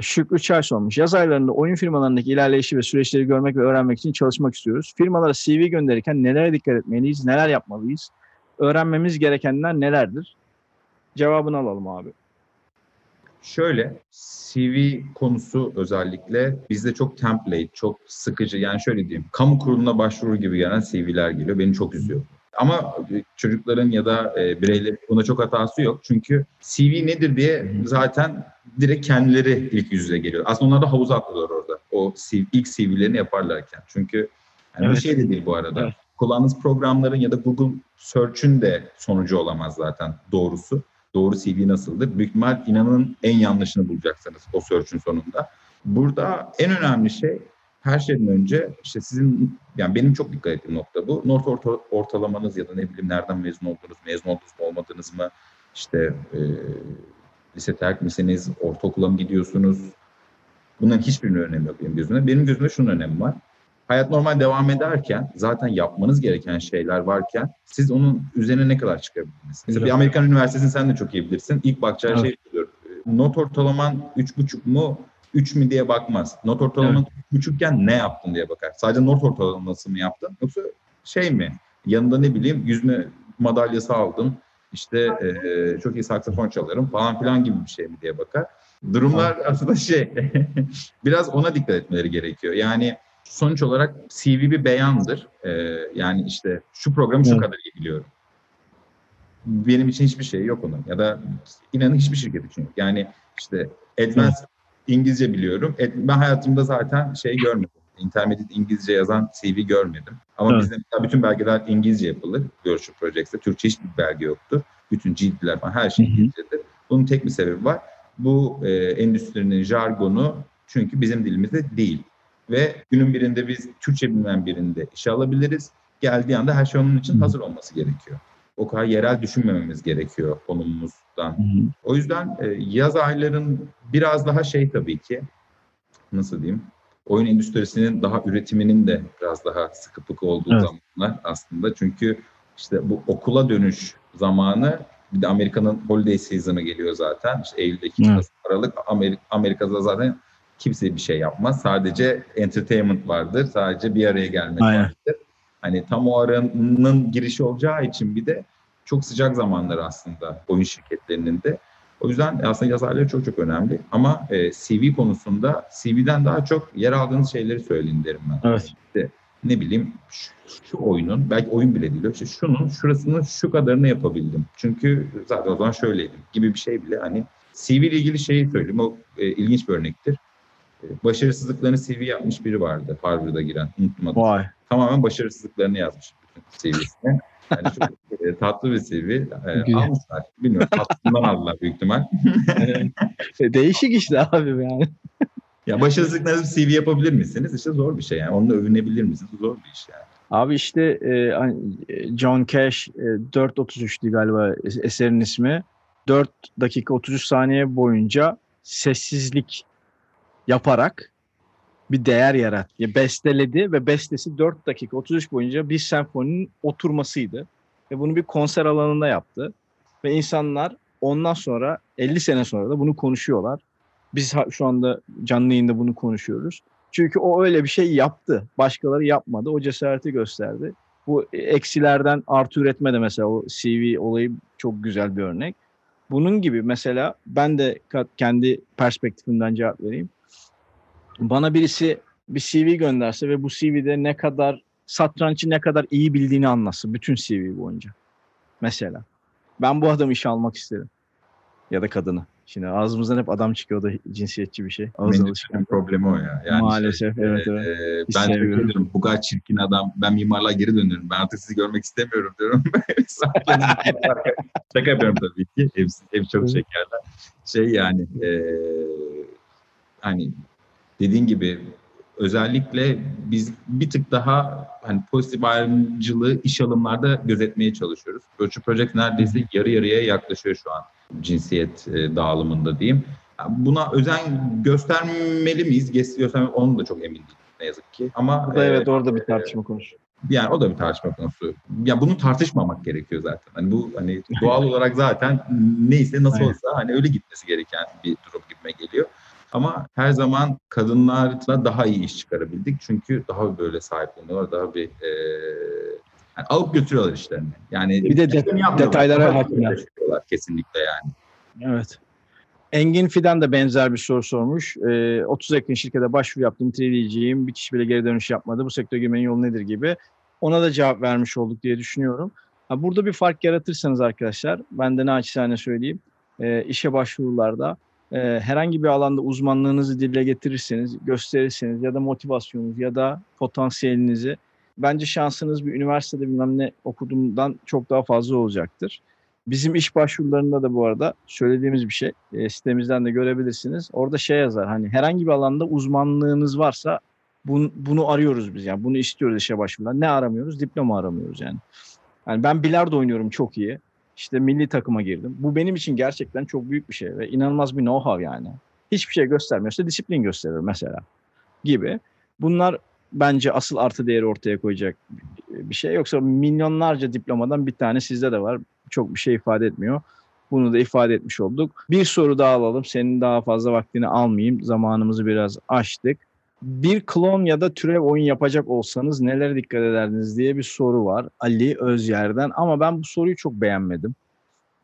Şükrü Çay sormuş. Yaz aylarında oyun firmalarındaki ilerleyişi ve süreçleri görmek ve öğrenmek için çalışmak istiyoruz. Firmalara CV gönderirken nelere dikkat etmeliyiz, neler yapmalıyız? Öğrenmemiz gerekenler nelerdir? Cevabını alalım abi. Şöyle CV konusu özellikle bizde çok template, çok sıkıcı. Yani şöyle diyeyim, kamu kuruluna başvuru gibi gelen CV'ler geliyor. Beni çok üzüyor. Ama çocukların ya da e, bireylerin buna çok hatası yok. Çünkü CV nedir diye zaten direkt kendileri ilk yüzle geliyor. Aslında onlar da havuza atlıyorlar orada. O CV, ilk CV'lerini yaparlarken. Çünkü yani evet. şey de değil bu arada. Evet. Kullandığınız programların ya da Google Search'ün de sonucu olamaz zaten doğrusu. Doğru CV nasıldır? Büyük ihtimal inanın en yanlışını bulacaksınız o search'ün sonunda. Burada en önemli şey her şeyden önce işte sizin yani benim çok dikkat ettiğim nokta bu. Not orta, ortalamanız ya da ne bileyim nereden mezun oldunuz, mezun oldunuz mu olmadınız mı? İşte e, lise terk misiniz, ortaokula mı gidiyorsunuz? Bunların hiçbirinin önemi yok benim gözümde. Benim gözümde şunun önemi var. Hayat normal devam ederken zaten yapmanız gereken şeyler varken siz onun üzerine ne kadar çıkabildiniz? Mesela bir Amerikan Üniversitesi'ni sen de çok iyi bilirsin. İlk bakacağın evet. şey diyor. Not ortalaman 3,5 mu 3 mü diye bakmaz. Not ortalaman evet. 3,5 ne yaptın diye bakar. Sadece not ortalaması mı yaptın yoksa şey mi? Yanında ne bileyim yüzme madalyası aldım. İşte e, çok iyi saksafon çalarım falan filan gibi bir şey mi diye bakar. Durumlar aslında şey biraz ona dikkat etmeleri gerekiyor. Yani sonuç olarak CV bir beyandır. Ee, yani işte şu programı şu evet. kadar iyi biliyorum. Benim için hiçbir şey yok onun. Ya da inanın hiçbir şirket için yok. Yani işte advanced. İngilizce biliyorum. Ben hayatımda zaten şey görmedim. Intermediate İngilizce yazan CV görmedim. Ama evet. bizde bütün belgeler İngilizce yapılır. Virtual Projects'te Türkçe hiçbir belge yoktur. Bütün ciltler falan her şey İngilizcedir. Bunun tek bir sebebi var. Bu e, endüstrinin jargonu çünkü bizim dilimizde değil. Ve günün birinde biz Türkçe bilmeyen birinde işe alabiliriz. Geldiği anda her şey onun için hazır olması gerekiyor. O kadar yerel düşünmememiz gerekiyor konumumuzdan. O yüzden e, yaz ayların biraz daha şey tabii ki nasıl diyeyim oyun endüstrisinin daha üretiminin de biraz daha sıkı fıkı olduğu evet. zamanlar aslında. Çünkü işte bu okula dönüş zamanı bir de Amerika'nın holiday season'ı geliyor zaten. İşte Eylül, Ekim, evet. Aralık. Amerika, Amerika'da zaten kimse bir şey yapmaz. Sadece entertainment vardır. Sadece bir araya gelmek Aynen. vardır. Hani tam o aranın girişi olacağı için bir de çok sıcak zamanlar aslında oyun şirketlerinin de. O yüzden aslında yazarları çok çok önemli. Ama e, CV konusunda CV'den daha çok yer aldığınız şeyleri söyleyin derim ben. Evet. İşte, ne bileyim şu, şu oyunun belki oyun bile değil. İşte şunun şurasını şu kadarını yapabildim. Çünkü zaten o zaman şöyleydim gibi bir şey bile hani CV ile ilgili şeyi söyleyeyim. O e, ilginç bir örnektir başarısızlıklarını CV yapmış biri vardı Harvard'a giren. Unutmadım. Vay. Tamamen başarısızlıklarını yazmış CV'sine. Yani çok e, tatlı bir CV. E, almışlar. Bilmiyorum. Tatlından aldılar büyük ihtimal. E, değişik işte abi yani. ya başarısızlıklarınızı CV yapabilir misiniz? İşte zor bir şey yani. Onunla övünebilir misiniz? Zor bir iş yani. Abi işte e, hani, John Cash e, 4.33'tü galiba eserin ismi. 4 dakika 33 saniye boyunca sessizlik yaparak bir değer yarattı. Besteledi ve bestesi 4 dakika 33 boyunca bir senfoninin oturmasıydı. Ve bunu bir konser alanında yaptı. Ve insanlar ondan sonra 50 sene sonra da bunu konuşuyorlar. Biz şu anda canlı yayında bunu konuşuyoruz. Çünkü o öyle bir şey yaptı. Başkaları yapmadı. O cesareti gösterdi. Bu eksilerden artı üretme de mesela o CV olayı çok güzel bir örnek. Bunun gibi mesela ben de kendi perspektifimden cevap vereyim bana birisi bir CV gönderse ve bu CV'de ne kadar satrançı ne kadar iyi bildiğini anlatsın bütün CV boyunca. Mesela. Ben bu adamı işe almak isterim. Ya da kadını. Şimdi ağzımızdan hep adam çıkıyor da cinsiyetçi bir şey. Ağız Benim problemi o ya. Yani Maalesef şey, evet evet. E, ben diyorum bu kadar çirkin adam. Ben mimarlığa geri dönüyorum. Ben artık sizi görmek istemiyorum diyorum. Şaka yapıyorum tabii ki. Hepsi, hep çok şekerler. Şey yani e, hani dediğin gibi özellikle biz bir tık daha hani pozitif ayrımcılığı iş alımlarda gözetmeye çalışıyoruz. Virtual Project neredeyse yarı yarıya yaklaşıyor şu an cinsiyet e, dağılımında diyeyim. Buna özen göstermeli miyiz? Göstermeli onu da çok emin değilim. ne yazık ki. Ama da evet e, orada bir tartışma konusu. yani o da bir tartışma konusu. Ya bunu tartışmamak gerekiyor zaten. Hani bu hani doğal olarak zaten neyse nasıl olsa hani öyle gitmesi gereken bir durum gibime geliyor. Ama her zaman kadınlarla daha iyi iş çıkarabildik. Çünkü daha böyle sahipleniyorlar, daha bir e, yani alıp götürüyorlar işlerini. Yani Bir de yapmıyorlar, detaylara hakimler. kesinlikle yani. Evet. Engin Fidan da benzer bir soru sormuş. Ee, 30 yakın şirkete başvuru yaptım, 3D'ciyim. Bir kişi bile geri dönüş yapmadı. Bu sektöre girmenin yolu nedir gibi. Ona da cevap vermiş olduk diye düşünüyorum. Ha, burada bir fark yaratırsanız arkadaşlar, ben de naçizane söyleyeyim. Ee, işe başvurularda e, herhangi bir alanda uzmanlığınızı dile getirirseniz, gösterirseniz ya da motivasyonunuz ya da potansiyelinizi bence şansınız bir üniversitede bilmem ne okuduğumdan çok daha fazla olacaktır. Bizim iş başvurularında da bu arada söylediğimiz bir şey. E, sitemizden de görebilirsiniz. Orada şey yazar hani herhangi bir alanda uzmanlığınız varsa bunu, bunu arıyoruz biz yani. Bunu istiyoruz işe başvurular. Ne aramıyoruz? Diploma aramıyoruz yani. Yani ben bilardo oynuyorum çok iyi. İşte milli takıma girdim. Bu benim için gerçekten çok büyük bir şey ve inanılmaz bir know-how yani. Hiçbir şey göstermiyorsa disiplin gösterir mesela gibi. Bunlar bence asıl artı değeri ortaya koyacak bir şey. Yoksa milyonlarca diplomadan bir tane sizde de var çok bir şey ifade etmiyor. Bunu da ifade etmiş olduk. Bir soru daha alalım. Senin daha fazla vaktini almayayım. Zamanımızı biraz aştık. Bir klon ya da türev oyun yapacak olsanız nelere dikkat ederdiniz diye bir soru var Ali Özyer'den. Ama ben bu soruyu çok beğenmedim.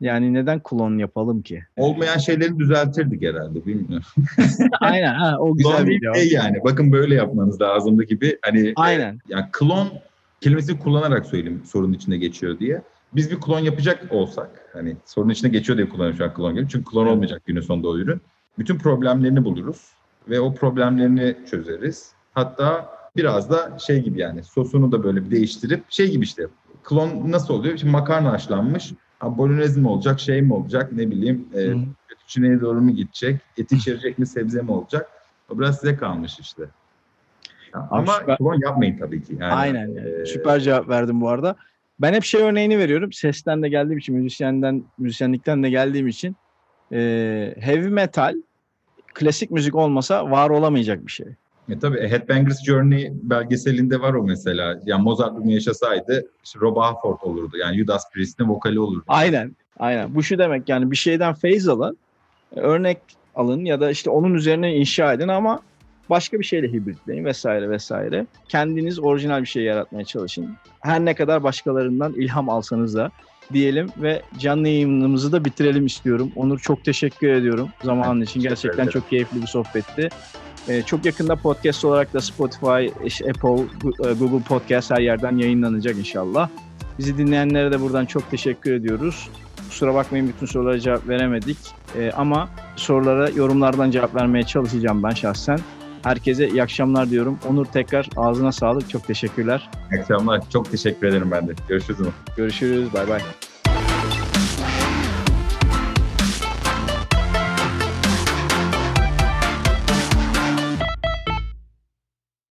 Yani neden klon yapalım ki? Olmayan şeyleri düzeltirdik herhalde bilmiyorum. Aynen ha, o güzel Klon bir şey yani. Bakın böyle yapmanız lazımdı gibi. Hani Aynen. yani klon kelimesini kullanarak söyleyeyim sorunun içinde geçiyor diye. Biz bir klon yapacak olsak hani sorunun içinde geçiyor diye kullanıyorum şu an klon gibi. Çünkü klon Evet. olmayacak günün sonunda o ürün. Bütün problemlerini buluruz ve o problemlerini çözeriz. Hatta biraz da şey gibi yani sosunu da böyle bir değiştirip şey gibi işte klon nasıl oluyor? Şimdi makarna haşlanmış. Ha, bolognese mi olacak, şey mi olacak ne bileyim e, fettuccine'ye doğru mu gidecek, et içerecek mi, sebze mi olacak? O biraz size kalmış işte. Ya, Ama süper. klon yapmayın tabii ki. Yani, Aynen. e, Süper cevap verdim bu arada. Ben hep şey örneğini veriyorum. Sesten de geldiğim için, müzisyenden, müzisyenlikten de geldiğim için e, heavy metal klasik müzik olmasa var olamayacak bir şey. E tabii Headbangers Journey belgeselinde var o mesela. Yani Mozart bunu yaşasaydı işte Rob Halford olurdu. Yani Judas Priest'in vokali olurdu. Aynen. Aynen. Bu şu demek yani bir şeyden feyz alın, örnek alın ya da işte onun üzerine inşa edin ama başka bir şeyle hibritleyin vesaire vesaire. Kendiniz orijinal bir şey yaratmaya çalışın. Her ne kadar başkalarından ilham alsanız da diyelim ve canlı yayınımızı da bitirelim istiyorum. Onur çok teşekkür ediyorum zamanın için. Gerçekten çok keyifli bir sohbetti. Ee, çok yakında podcast olarak da Spotify, Apple, e, Google Podcast her yerden yayınlanacak inşallah. Bizi dinleyenlere de buradan çok teşekkür ediyoruz. Kusura bakmayın bütün sorulara cevap veremedik. Ee, ama sorulara yorumlardan cevap vermeye çalışacağım ben şahsen. Herkese iyi akşamlar diyorum. Onur tekrar ağzına sağlık. Çok teşekkürler. İyi akşamlar. Çok teşekkür ederim ben de. Görüşürüz. Görüşürüz. Bay bay.